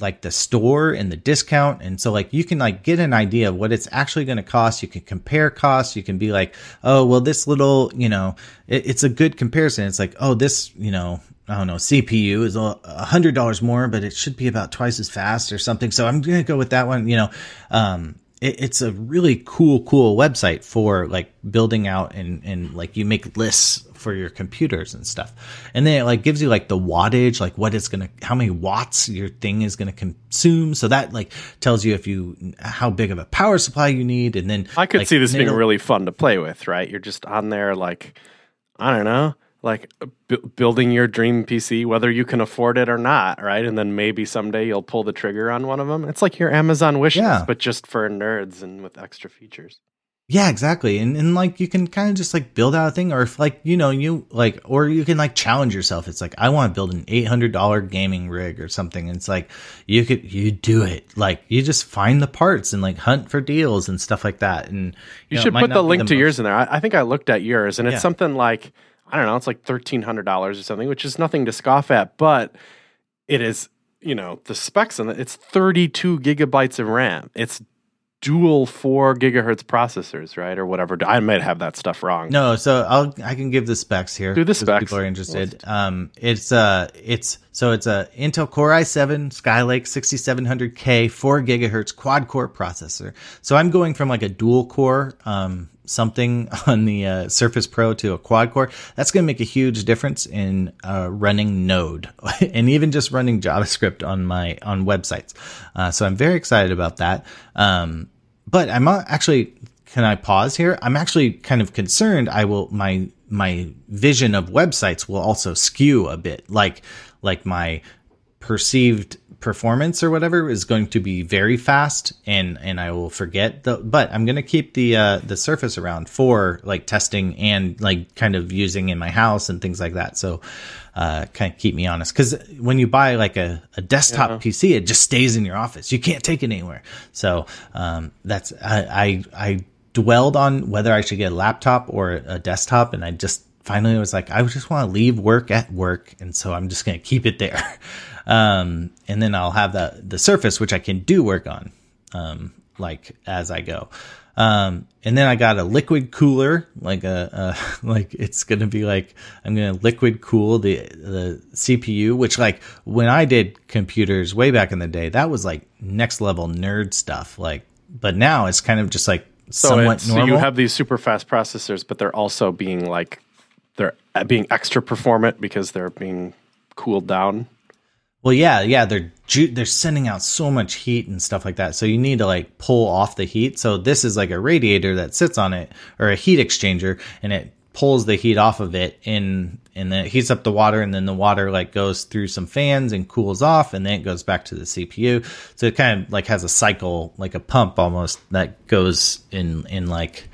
like the store and the discount and so like you can like get an idea of what it's actually going to cost you can compare costs you can be like oh well this little you know it, it's a good comparison it's like oh this you know I don't know, CPU is a hundred dollars more, but it should be about twice as fast or something. So I'm going to go with that one. You know, um, it, it's a really cool, cool website for like building out and, and like you make lists for your computers and stuff. And then it like gives you like the wattage, like what it's going to, how many watts your thing is going to consume. So that like tells you if you, how big of a power supply you need. And then I could like, see this being really fun to play with, right? You're just on there, like, I don't know, like uh, bu- building your dream PC, whether you can afford it or not, right? And then maybe someday you'll pull the trigger on one of them. It's like your Amazon wish Yeah. but just for nerds and with extra features. Yeah, exactly. And and like you can kind of just like build out a thing or if like, you know, you like or you can like challenge yourself. It's like I want to build an $800 gaming rig or something. And it's like you could you do it. Like you just find the parts and like hunt for deals and stuff like that. And You, know, should put the link to most- yours in there. I, I think I looked at yours, and it's Yeah. something like I don't know, it's like thirteen hundred dollars or something, which is nothing to scoff at, but it is you know the specs on it. It's thirty two gigabytes of RAM. It's dual four gigahertz processors, right, or whatever. I might have that stuff wrong. No, so I'll I can give the specs here. Do the specs. People are interested. Um, it's uh, it's so it's a Intel Core i7 Skylake 6700K 4 gigahertz quad core processor. So I'm going from like a dual core um something on the uh, Surface Pro to a quad core. That's going to make a huge difference in uh, running Node and even just running JavaScript on my on websites. Uh, so I'm very excited about that. Um, but I'm actually can I pause here? I'm actually kind of concerned I will my my vision of websites will also skew a bit. Like like my perceived performance or whatever is going to be very fast and and I will forget the but I'm going to keep the uh the surface around for like testing and like kind of using in my house and things like that. So uh kind of keep me honest cuz when you buy like a a desktop PC it just stays in your office. You can't take it anywhere. So um that's I I, I dwelled on whether I should get a laptop or a desktop and I just finally was like I just want to leave work at work and so I'm just going to keep it there. Um and then I'll have the the surface which I can do work on um like as I go. Um and then I got a liquid cooler like a, a like it's going to be like I'm going to liquid cool the the CPU which like when I did computers way back in the day that was like next level nerd stuff like but now it's kind of just like so, somewhat it's- so you have these super fast processors, but they're also being like they're uh, being extra performant because they're being cooled down. Well, yeah, yeah, they're ju- they're sending out so much heat and stuff like that. So you need to like pull off the heat. So this is like a radiator that sits on it or a heat exchanger and it pulls the heat off of it and and then it heats up the water and then the water like goes through some fans and cools off and then it goes back to the CPU. So it kind of like has a cycle like a pump almost that goes in in like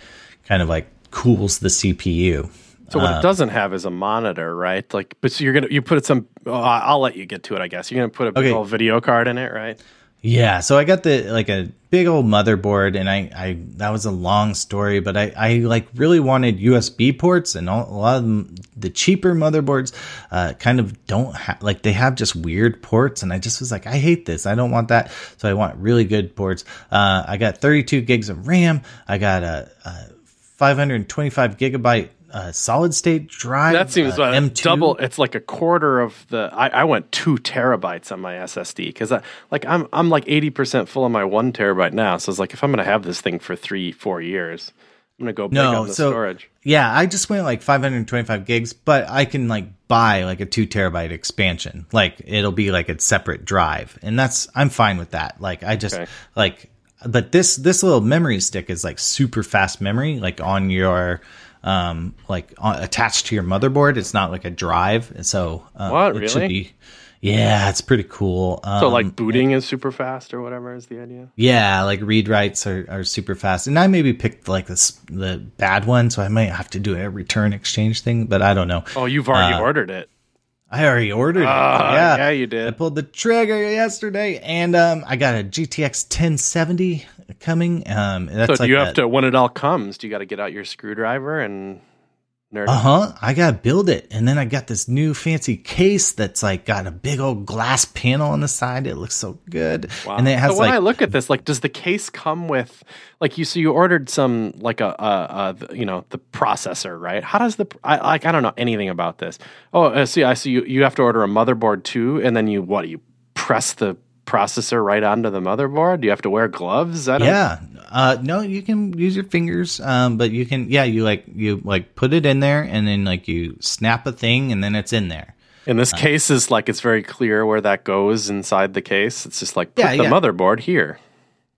kind of like cools the CPU. So what it doesn't have is a monitor, right? Like, but so you're gonna you put some. Oh, I'll let you get to it. I guess you're gonna put a big Okay. old video card in it, right? Yeah, so I got the like a big old motherboard, and I, I that was a long story, but I, I like really wanted USB ports, and all, a lot of them, the cheaper motherboards, uh, kind of don't have like they have just weird ports, and I just was like, I hate this, I don't want that, so I want really good ports. Uh, I got 32 gigs of RAM, I got a, a 525 gigabyte uh, solid state drive. That seems uh, uh, M2. double. It's like a quarter of the. I, I went two terabytes on my SSD because I like I'm I'm like eighty percent full of my one terabyte now. So it's like if I'm gonna have this thing for three four years, I'm gonna go big No, on the so- storage. Yeah, I just went like 525 gigs, but I can like buy like a two terabyte expansion. Like it'll be like a separate drive, and that's I'm fine with that. Like I just Okay. like, but this this little memory stick is like super fast memory, like on your um like on, attached to your motherboard. It's not like a drive, and so um, What, it should really? be. Yeah, it's pretty cool. Um, So like booting is super fast or whatever is the idea. yeah, like read writes are, are super fast. And I maybe picked like this the bad one, so I might have to do a return exchange thing, but I don't know. Oh, you've already Uh, ordered it. I already ordered it. Ah, yeah. yeah, you did. I pulled the trigger yesterday and um I got a GTX 1070 coming. Um that's So do like you have to when it all comes? Do you got to get out your screwdriver and nerd? Uh huh. I gotta build it, and then I got this new fancy case that's like got a big old glass panel on the side. It looks so good, Wow. and it has so when like I look at this, like, does the case come with, like, you so you ordered some, like a, a, a you know, the processor, right? How does the, I like, I don't know anything about this. Oh, uh, see, I see you. You have to order a motherboard too, and then you what? Do you press the processor right onto the motherboard. Do you have to wear gloves? I don't, yeah. Uh, no, you can use your fingers, um, but you can yeah, you like you like put it in there, and then like you snap a thing, and then it's in there. In this case, is like it's very clear where that goes inside the case. It's just like put Yeah, the yeah. motherboard here.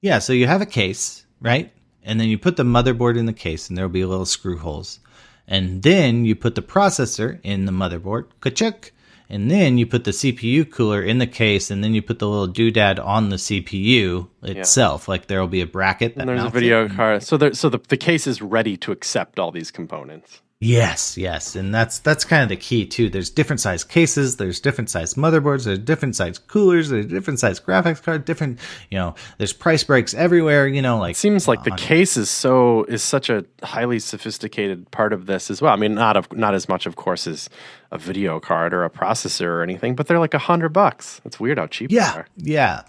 Yeah, so you have a case, right? And then you put the motherboard in the case, and there'll be little screw holes. And then you put the processor in the motherboard, kachuk, and then you put the CPU cooler in the case, and then you put the little doodad on the CPU itself. Like there will be a bracket that And there's a video card. So there, so the, the case is ready to accept all these components. Yes, yes, and that's that's kind of the key too. There's different size cases, there's different size motherboards, there's different size coolers, there's different size graphics card, different you know, there's price breaks everywhere. You know, like It seems like uh, the case is so is such a highly sophisticated part of this as well. I mean, not of not as much, of course, as a video card or a processor or anything, but they're like a hundred bucks. It's weird how cheap they yeah, are. yeah.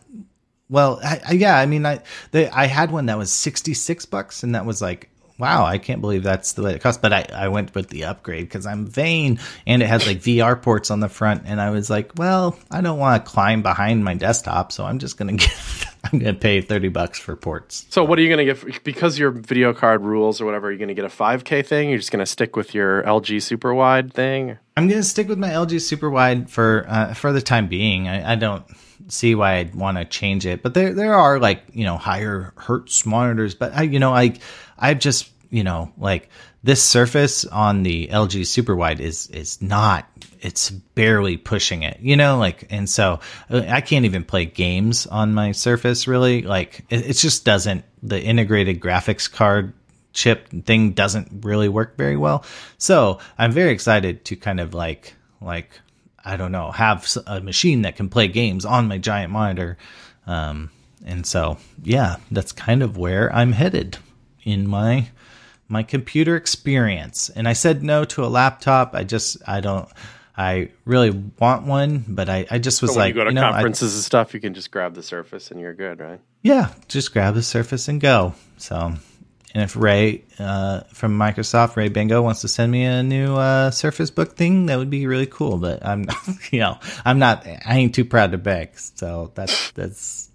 Well, I, I, yeah, I mean, I they, I had one that was sixty six bucks, and that was like. Wow, I can't believe that's the way it costs. But I, I went with the upgrade because I'm vain and it has like VR ports on the front. And I was like, well, I don't want to climb behind my desktop. So I'm just going to get, I'm going to pay 30 bucks for ports. So what are you going to get because your video card rules or whatever? Are you going to get a 5K thing? You're just going to stick with your LG super wide thing? I'm gonna stick with my LG super wide for uh, for the time being. I, I don't see why I'd want to change it, but there there are like you know higher hertz monitors. But I you know I I've just you know like this surface on the LG super wide is is not it's barely pushing it you know like and so uh, I can't even play games on my surface really like it, it just doesn't the integrated graphics card chip thing doesn't really work very well. So I'm very excited to kind of like like I don't know have a machine that can play games on my giant monitor. Um, and so yeah, that's kind of where I'm headed in my my computer experience. And I said no to a laptop. I just I don't. I really want one, but I, I just was So like, you go to know, I- conferences and stuff, you can just grab the Surface and you're good, right? yeah, just grab the Surface and go. So, and if Ray uh, from Microsoft, Rey Bango, wants to send me a new uh, Surface Book thing, that would be really cool. But I'm, you know, I'm not, I ain't too proud to beg. So that's that's.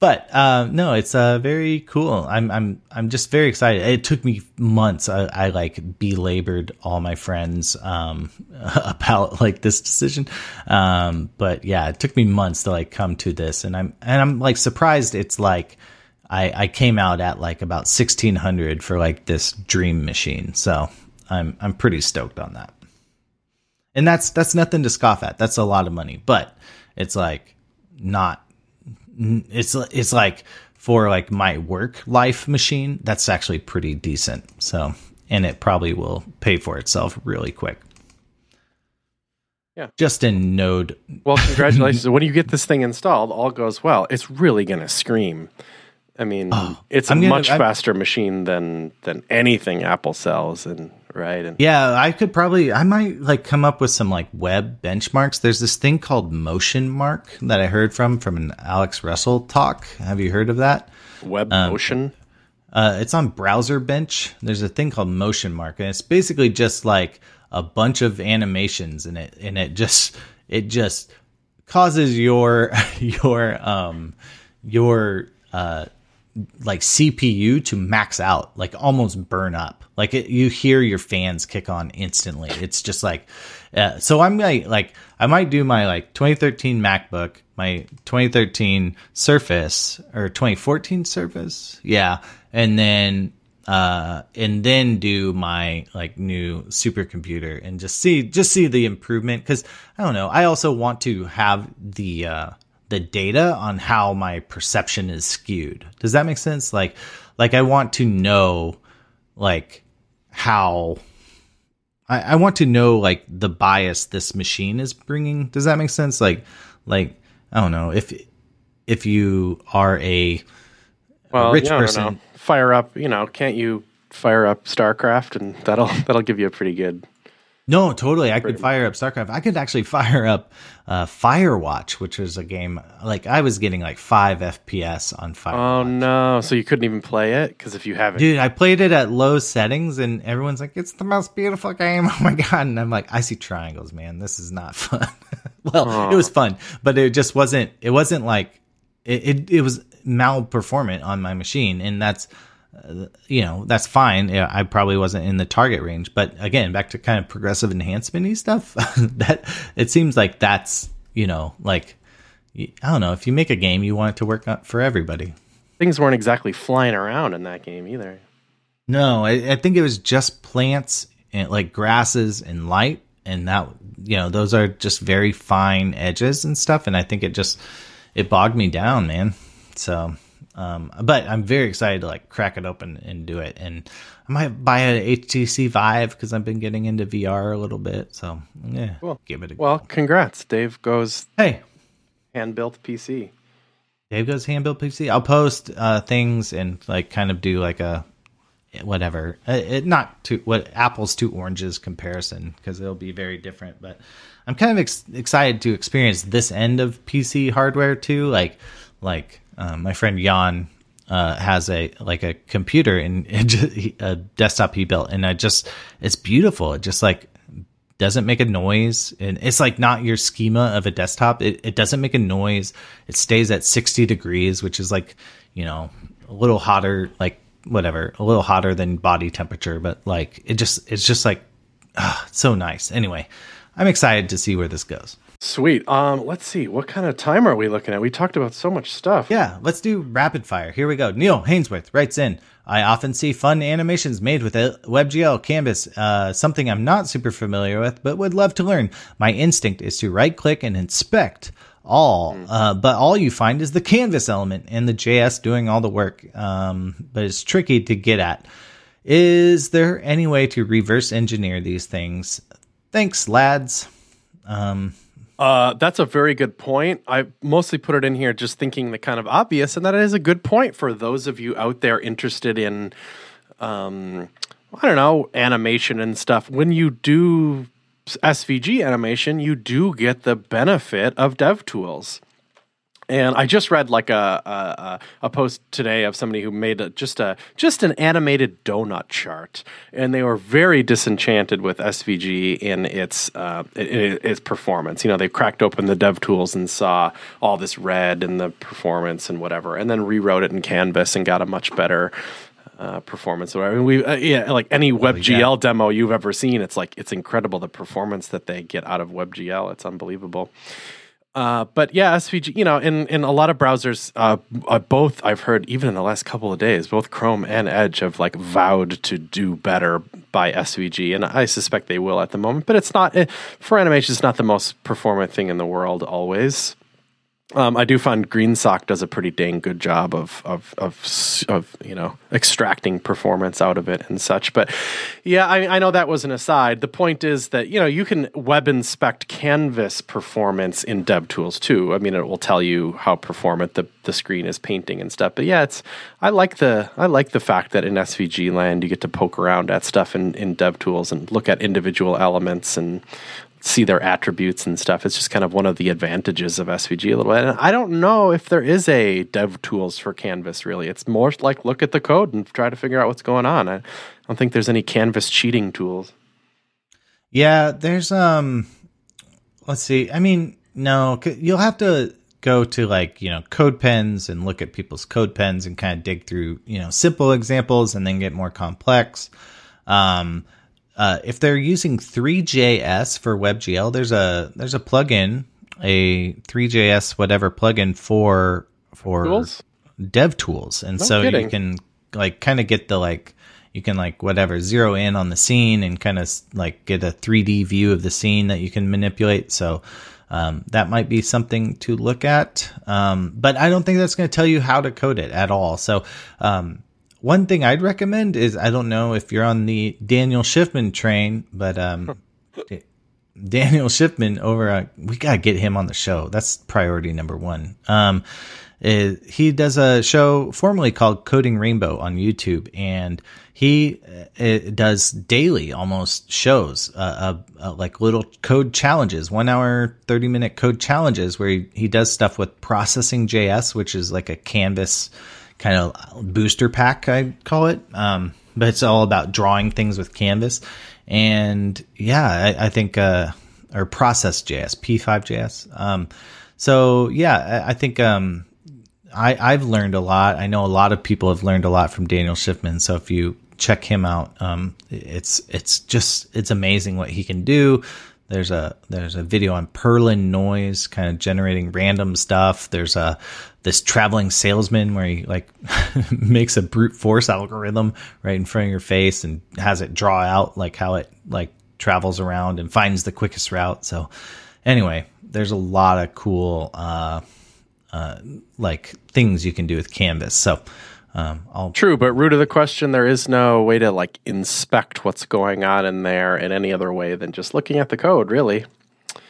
But uh, no, it's uh, very cool. I'm I'm I'm just very excited. It took me months. I, I like belabored all my friends um, about like this decision. Um, but yeah, it took me months to like come to this, and I'm and I'm like surprised. It's like I I came out at like about sixteen hundred for like this dream machine. So I'm I'm pretty stoked on that. And that's that's nothing to scoff at. That's a lot of money, but it's like not it's it's like for like my work life machine that's actually pretty decent so and it probably will pay for itself really quick Yeah. just in node Well, congratulations. when you get this thing installed, all goes well. It's really going to scream. I mean, it's a Oh, gonna- much I'm- faster machine than than anything Apple sells, and right. And yeah i could probably i might like come up with some like web benchmarks there's this thing called motion mark that i heard from from an alex russell talk have you heard of that Web Um, Motion. Uh, it's on Browser Bench. There's a thing called Motion Mark, and it's basically just like a bunch of animations, and it and it just it just causes your your um your uh like CPU to max out, like almost burn up. Like it, you hear your fans kick on instantly. It's just like, uh, so I'm like, like I might do my like 2013 MacBook, my 2013 Surface or 2014 Surface, yeah, and then uh and then do my like new supercomputer and just see just see the improvement because i don't know i also want to have the uh the data on how my perception is skewed. Does that make sense? Like like i want to know like how I, I want to know like the bias this machine is bringing. Does that make sense? Like like i don't know if if you are a Well, rich I don't person- Fire up, you know, can't you fire up StarCraft and that'll that'll give you a pretty good. No, totally. I could fire up StarCraft. I could actually fire up uh, Firewatch, which was a game like I was getting like five FPS on Fire. Oh no! So you couldn't even play it because if you haven't, Dude, I played it at low settings, and everyone's like, "It's the most beautiful game!" Oh my god! And I'm like, "I see triangles, man. This is not fun." well, it was fun, but it just wasn't. It wasn't like it. It, it was malperformant on my machine, and that's you know that's fine. Yeah, I probably wasn't in the target range, but again, back to kind of progressive enhancement stuff. that it seems like that's you know like I don't know if you make a game, you want it to work out for everybody. things weren't exactly flying around in that game either. No, I, I think it was just plants and like grasses and light, and that you know those are just very fine edges and stuff, and I think it just it bogged me down, man. So, um, but I'm very excited to like crack it open and do it, and I might buy a HTC Vive because I've been getting into VR a little bit. So yeah, Cool. give it a Well, congrats. Dave goes hey. hand built PC. Dave goes hand built PC. I'll post uh, things and like kind of do like a whatever. Uh, It, not to what apples to oranges comparison because it'll be very different. But I'm kind of ex- excited to experience this end of PC hardware too. Like like um, my friend Jan uh, has a like a computer and it just, a desktop he built, and I just it's beautiful. It just like doesn't make a noise and it's like not your schema of a desktop. It, it doesn't make a noise. It stays at 60 degrees which is like you know a little hotter like whatever a little hotter than body temperature but like it just it's just like so nice. Anyway i'm excited to see where this goes Sweet. Um, let's see. What kind of time are we looking at? We talked about so much stuff. Yeah, let's do rapid fire. Here we go. Neil Hainsworth writes in I often see fun animations made with a WebGL Canvas, uh, something I'm not super familiar with, but would love to learn. My instinct is to right click and inspect all, uh, but all you find is the canvas element and the JS doing all the work. Um, but it's tricky to get at. Is there any way to reverse engineer these things? Thanks, lads. Um, Uh, that's a very good point. I mostly put it in here just thinking the kind of obvious, and that is a good point for those of you out there interested in, um, I don't know, animation and stuff. When you do SVG animation, you do get the benefit of dev tools. And I just read like a a, a- a post today of somebody who made a, just a just an animated donut chart, and they were very disenchanted with SVG in its uh, i- i- its performance. You know, they cracked open the dev tools and saw all this red and the performance and whatever, and then rewrote it in Canvas and got a much better. Uh, performance or. I mean, we uh, yeah, like any WebGL demo you've ever seen, it's like it's incredible the performance that they get out of WebGL. It's unbelievable. Uh, but yeah, SVG, you know, in, in a lot of browsers, uh, uh, both I've heard, even in the last couple of days, both Chrome and Edge have like vowed to do better by SVG, and I suspect they will at the moment. But it's not eh, for animation; it's not the most performant thing in the world always. Um, I do find GreenSock does a pretty dang good job of of of of you know extracting performance out of it and such. But yeah, I, I know that was an aside. The point is that you know you can web inspect Canvas performance in DevTools too. I mean, it will tell you how performant the the screen is painting and stuff. But yeah, it's I like the I like the fact that in SVG land you get to poke around at stuff in in DevTools and look at individual elements and see their attributes and stuff. It's just kind of one of the advantages of SVG a little bit. And I don't know if there is a dev tools for Canvas really. It's more like look at the code and try to figure out what's going on. I don't think there's any Canvas cheating tools. Yeah, there's um let's see. I mean, no, you'll have to go to like, you know, code pens and look at people's code pens and kind of dig through, you know, simple examples and then get more complex. Um uh, if they're using 3JS for WebGL, there's a there's a plugin, a 3JS whatever plugin for for Tools? dev tools and so kidding. you can like kind of get the like you can like whatever zero in on the scene and kind of like get a 3d view of the scene that you can manipulate so um, that might be something to look at um, but i don't think that's going to tell you how to code it at all so um, one thing i'd recommend is i don't know if you're on the daniel shiffman train but um, Daniel Shiffman over uh, we got to get him on the show. That's priority number 1. Um uh, he does a show formerly called Coding Rainbow on YouTube and he uh, does daily almost shows uh, uh, uh, like little code challenges, 1 hour 30 minute code challenges where he, he does stuff with processing JS, which is like a canvas kind of booster pack, I call it. Um, but it's all about drawing things with Canvas. And yeah, I, I think, uh, or process JS, P5JS. Um, so yeah, I, I think, um, I, I've learned a lot. I know a lot of people have learned a lot from Daniel Shiffman. So if you check him out, um, it's it's just it's amazing what he can do. There's a there's a video on Perlin noise, kind of generating random stuff. There's a this traveling salesman where he like makes a brute force algorithm right in front of your face and has it draw out like how it like travels around and finds the quickest route. So anyway, there's a lot of cool uh, uh, like things you can do with Canvas. So um, I'll True, but root of the question, there is no way to like inspect what's going on in there in any other way than just looking at the code, really.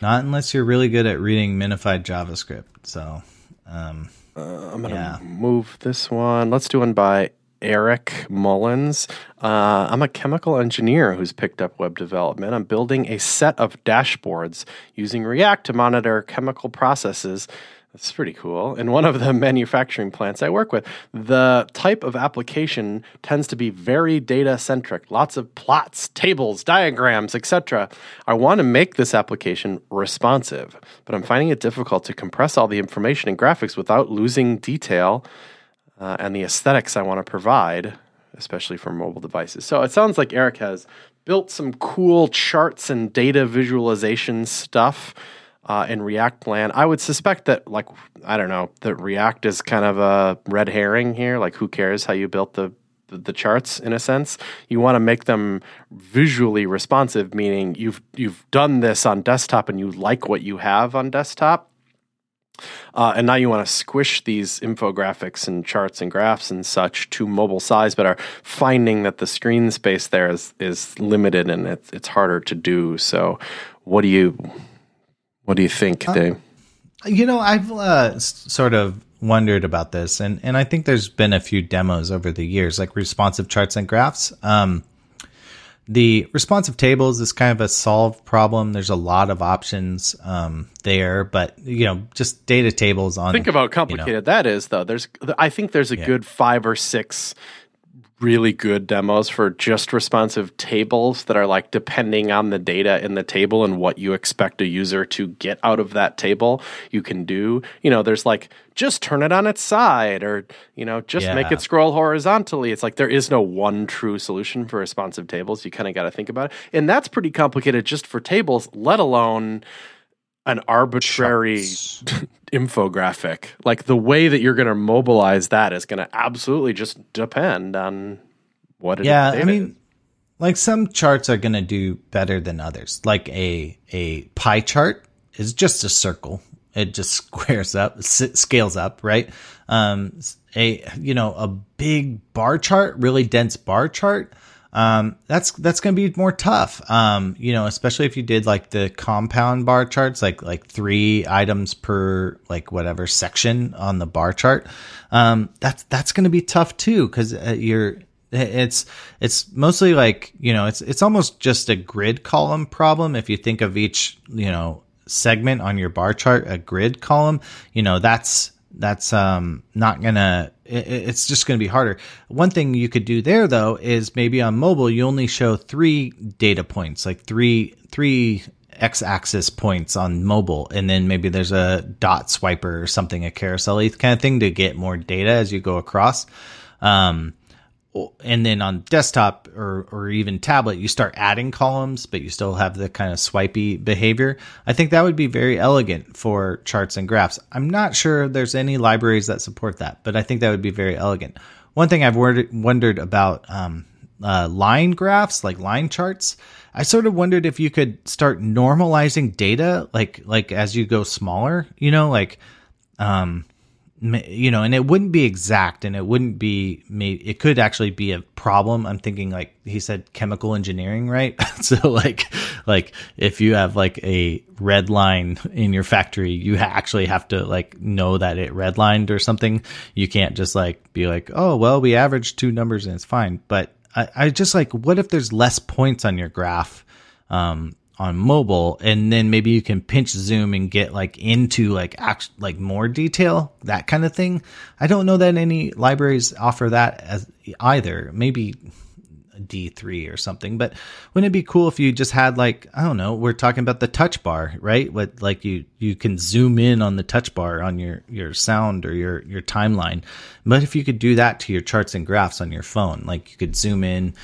not unless you're really good at reading minified JavaScript. So um, I'm gonna Yeah. move this one. Let's do one by Eric Mullins. Uh, I'm a chemical engineer who's picked up web development. I'm building a set of dashboards using React to monitor chemical processes. That's pretty cool. In one of the manufacturing plants I work with, the type of application tends to be very data centric. Lots of plots, tables, diagrams, etc. I want to make this application responsive, but I'm finding it difficult to compress all the information and graphics without losing detail uh, and the aesthetics I want to provide, especially for mobile devices. So it sounds like Eric has built some cool charts and data visualization stuff uh, in React land. I would suspect that, like, I don't know, that React is kind of a red herring here. Like, who cares how you built the the, charts in a sense. You want to make them visually responsive, meaning you've you've done this on desktop and you like what you have on desktop. Uh, and now you want to squish these infographics and charts and graphs and such to mobile size, but are finding that the screen space there is is limited and it's it's harder to do. So, what do you what do you think, Dave? You know, I've uh, sort of wondered about this, and and I think there's been a few demos over the years, like responsive charts and graphs. Um, the responsive tables is kind of a solved problem. There's a lot of options um, there, but you know, just data tables on. Think about how complicated that is, though. There's, I think there's a good five or six really good demos for just responsive tables that are like depending on the data in the table and what you expect a user to get out of that table you can do. You know there's like just turn it on its side or you know just make it scroll horizontally. It's like there is no one true solution for responsive tables. You kind of got to think about it. And that's pretty complicated just for tables let alone an arbitrary infographic. Like the way that you're going to mobilize that is going to absolutely just depend on what it yeah, is. I mean, like some charts are going to do better than others. Like a a pie chart is just a circle. It just squares up, s- scales up, right? Um, a you know a big bar chart, really dense bar chart. Um, that's that's going to be more tough. Um, you know, especially if you did like the compound bar charts, like like three items per like whatever section on the bar chart. Um, that's that's going to be tough too because uh, you're it's it's mostly like you know it's it's almost just a grid column problem if you think of each you know segment on your bar chart a grid column you know that's that's um not gonna it's just gonna be harder. One thing you could do there though is maybe on mobile you only show three data points like three three x-axis points on mobile and then maybe there's a dot swiper or something a carousel kind of thing to get more data as you go across. Um and then on desktop or or even tablet you start adding columns but you still have the kind of swipey behavior. I think that would be very elegant for charts and graphs. I'm not sure there's any libraries that support that but i think that would be very elegant. One thing i've wondered, wondered about um, uh, line graphs like line charts i sort of wondered if you could start normalizing data like like as you go smaller you know like um you know, and it wouldn't be exact, and it wouldn't be. may- It could actually be a problem. I'm thinking, like he said, chemical engineering, right? so, like, like if you have like a red line in your factory, you actually have to like know that it redlined or something. You can't just like be like, oh, well, we averaged two numbers and it's fine. But I, I just like, what if there's less points on your graph? Um, on mobile and then maybe you can pinch zoom and get like into like act like more detail that kind of thing. I don't know that any libraries offer that as either. Maybe d3 or something but wouldn't it be cool if you just had like i don't know we're talking about the touch bar right? What like you you can zoom in on the touch bar on your your sound or your your timeline. But if you could do that to your charts and graphs on your phone like you could zoom in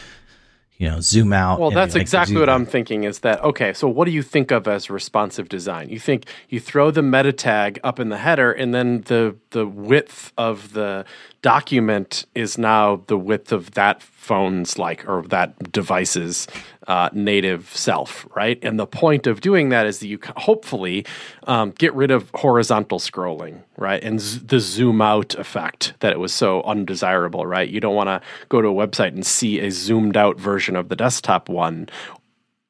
you know zoom out Well, that's like, exactly what. I'm thinking is that, okay, so what do you think of as responsive design? You think you throw the meta tag up in the header and then the, the width of the document is now the width of that phone's like or that device's uh, native self, right? And the point of doing that is that you hopefully um, get rid of horizontal scrolling, right? And z- the zoom out effect that it was so undesirable, right? You don't want to go to a website and see a zoomed out version of the desktop one.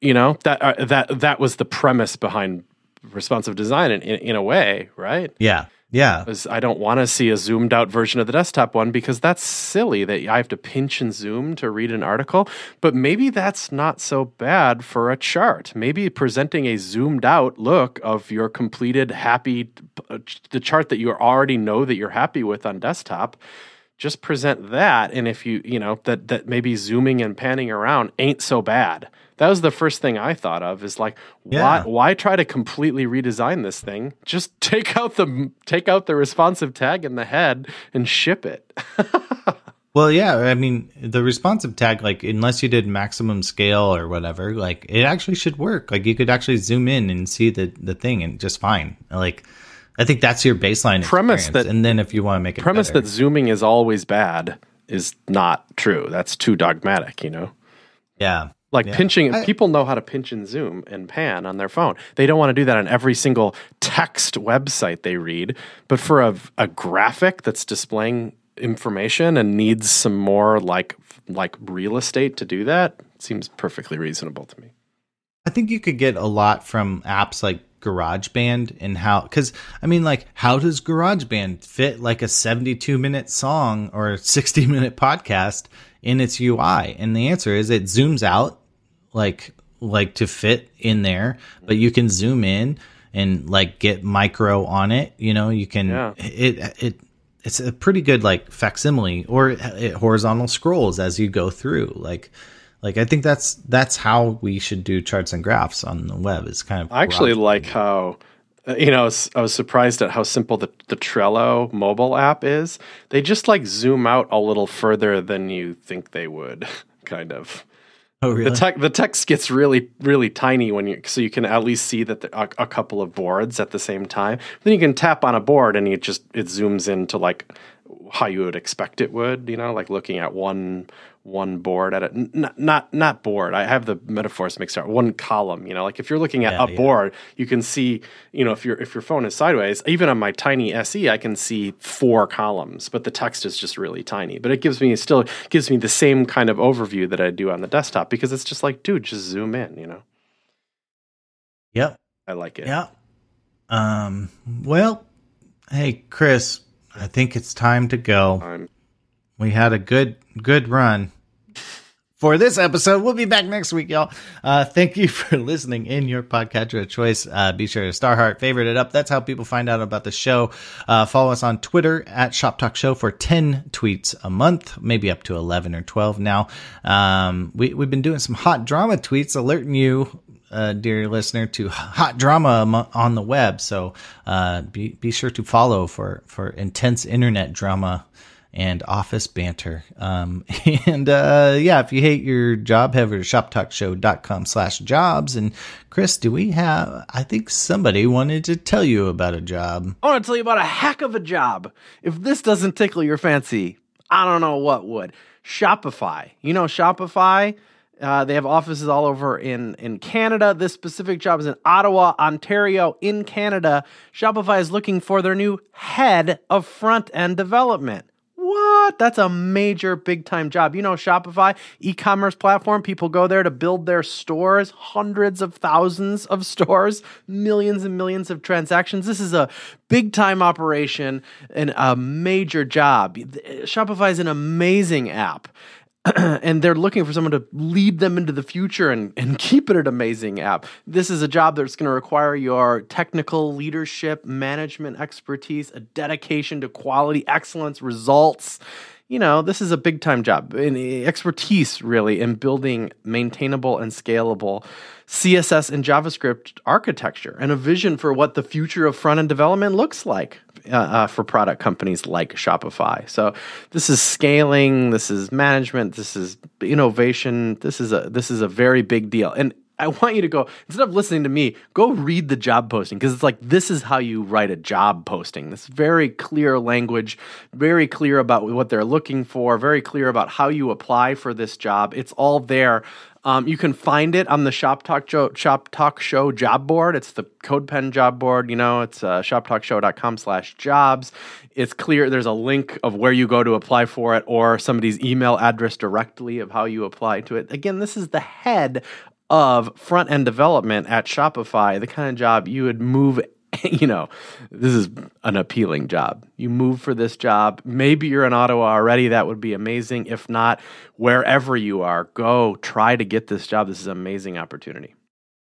You know that uh, that that was the premise behind responsive design in, in, in a way, right? Yeah. Yeah. I don't want to see a zoomed out version of the desktop one because that's silly that I have to pinch and zoom to read an article. But maybe that's not so bad for a chart. Maybe presenting a zoomed out look of your completed happy, uh, the chart that you already know that you're happy with on desktop just present that and if you you know that that maybe zooming and panning around ain't so bad that was the first thing I thought of is like Yeah. why why try to completely redesign this thing? Just take out the take out the responsive tag in the head and ship it. Well, yeah, I mean, the responsive tag, like, unless you did maximum scale or whatever, like, it actually should work. Like, you could actually zoom in and see the, the thing and just fine. Like, I think that's your baseline Premise experience. that- and then if you want to make it Premise better. that zooming is always bad is not true. That's too dogmatic, you know. yeah, Like Yeah. pinching, I- people know how to pinch and zoom and pan on their phone. They don't want to do that on every single text website they read. But for a, a graphic that's displaying information and needs some more like like real estate to do that, seems perfectly reasonable to me. I think you could get a lot from apps like GarageBand and how, because I mean, like, how does GarageBand fit like a 72 minute song or a 60 minute podcast in its UI? And the answer is it zooms out like, like to fit in there, but you can zoom in and like get micro on it. You know, you can, Yeah. it, it, it's a pretty good like facsimile or it horizontal scrolls as you go through like like i think that's that's how we should do charts and graphs on the web is kind of I actually like how, uh, you know, I was, I was surprised at how simple the, the Trello mobile app is. They just like zoom out a little further than you think they would, kind of. oh really The tech, the text gets really, really tiny when you, so you can at least see that there are a couple of boards at the same time. Then you can tap on a board and it just it zooms into like how you would expect it would. You know, like looking at one one board at it. Not not not board. I have the metaphors mixed up. One column. You know, like if you're looking at Yeah, a yeah. board, you can see. You know, if your if your phone is sideways, even on my tiny SE, I can see four columns, but the text is just really tiny. But it gives me still gives me the same kind of overview that I do on the desktop because it's just like, dude, just zoom in. You know, yep I like it. yeah um well hey chris i think it's time to go I'm we had a good good run for this episode. We'll be back next week, y'all. Uh, thank you for listening in your podcatcher of choice. Uh, be sure to star heart, favorite it up. That's how people find out about the show. Uh, follow us on Twitter at Shop Talk Show for 10 tweets a month, maybe up to 11 or 12 now. Um, we, we've been doing some hot drama tweets alerting you uh, dear listener, to hot drama on the web. So uh, be be sure to follow for for intense internet drama and office banter. Um, and uh, yeah, if you hate your job, head over to shoptalkshow.com slash jobs. And Chris, do we have? I think somebody wanted to tell you about a job. I want to tell you about a heck of a job. If this doesn't tickle your fancy, I don't know what would. Shopify. You know Shopify? Uh, they have offices all over in, in Canada. This specific job is in Ottawa, Ontario, in Canada. Shopify is looking for their new head of front end development. What? That's a major big time job. You know, Shopify, e commerce platform, people go there to build their stores, hundreds of thousands of stores, millions and millions of transactions. This is a big time operation and a major job. Shopify is an amazing app. and they're looking for someone to lead them into the future and, and keep it an amazing app. This is a job that's going to require your technical leadership, management expertise, a dedication to quality, excellence, results. You know, this is a big time job and expertise really in building maintainable and scalable CSS and JavaScript architecture and a vision for what the future of front end development looks like uh, uh, for product companies like Shopify. So this is scaling, this is management, this is innovation. This is a this is a very big deal. And I want you to go instead of listening to me, go read the job posting because it's like this is how you write a job posting. This very clear language, very clear about what they're looking for, very clear about how you apply for this job. It's all there. Um, you can find it on the Shop Talk Show, Shop Talk Show job board. It's the CodePen job board. You know, it's uh, shoptalkshow.com slash jobs. It's clear. There's a link of where you go to apply for it or somebody's email address directly of how you apply to it. Again, this is the head of front end development at Shopify, the kind of job you would move you know, this is an appealing job. You move for this job. Maybe you're in Ottawa already. That would be amazing. If not, wherever you are, go try to get this job. This is an amazing opportunity.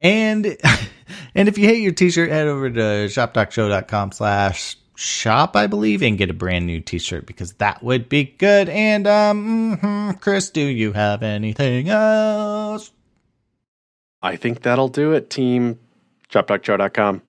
And and if you hate your t-shirt, head over to shoptalkshow.com slash shop, I believe, and get a brand new t-shirt because that would be good. And um mm-hmm, Chris, do you have anything else? I think that'll do it, team.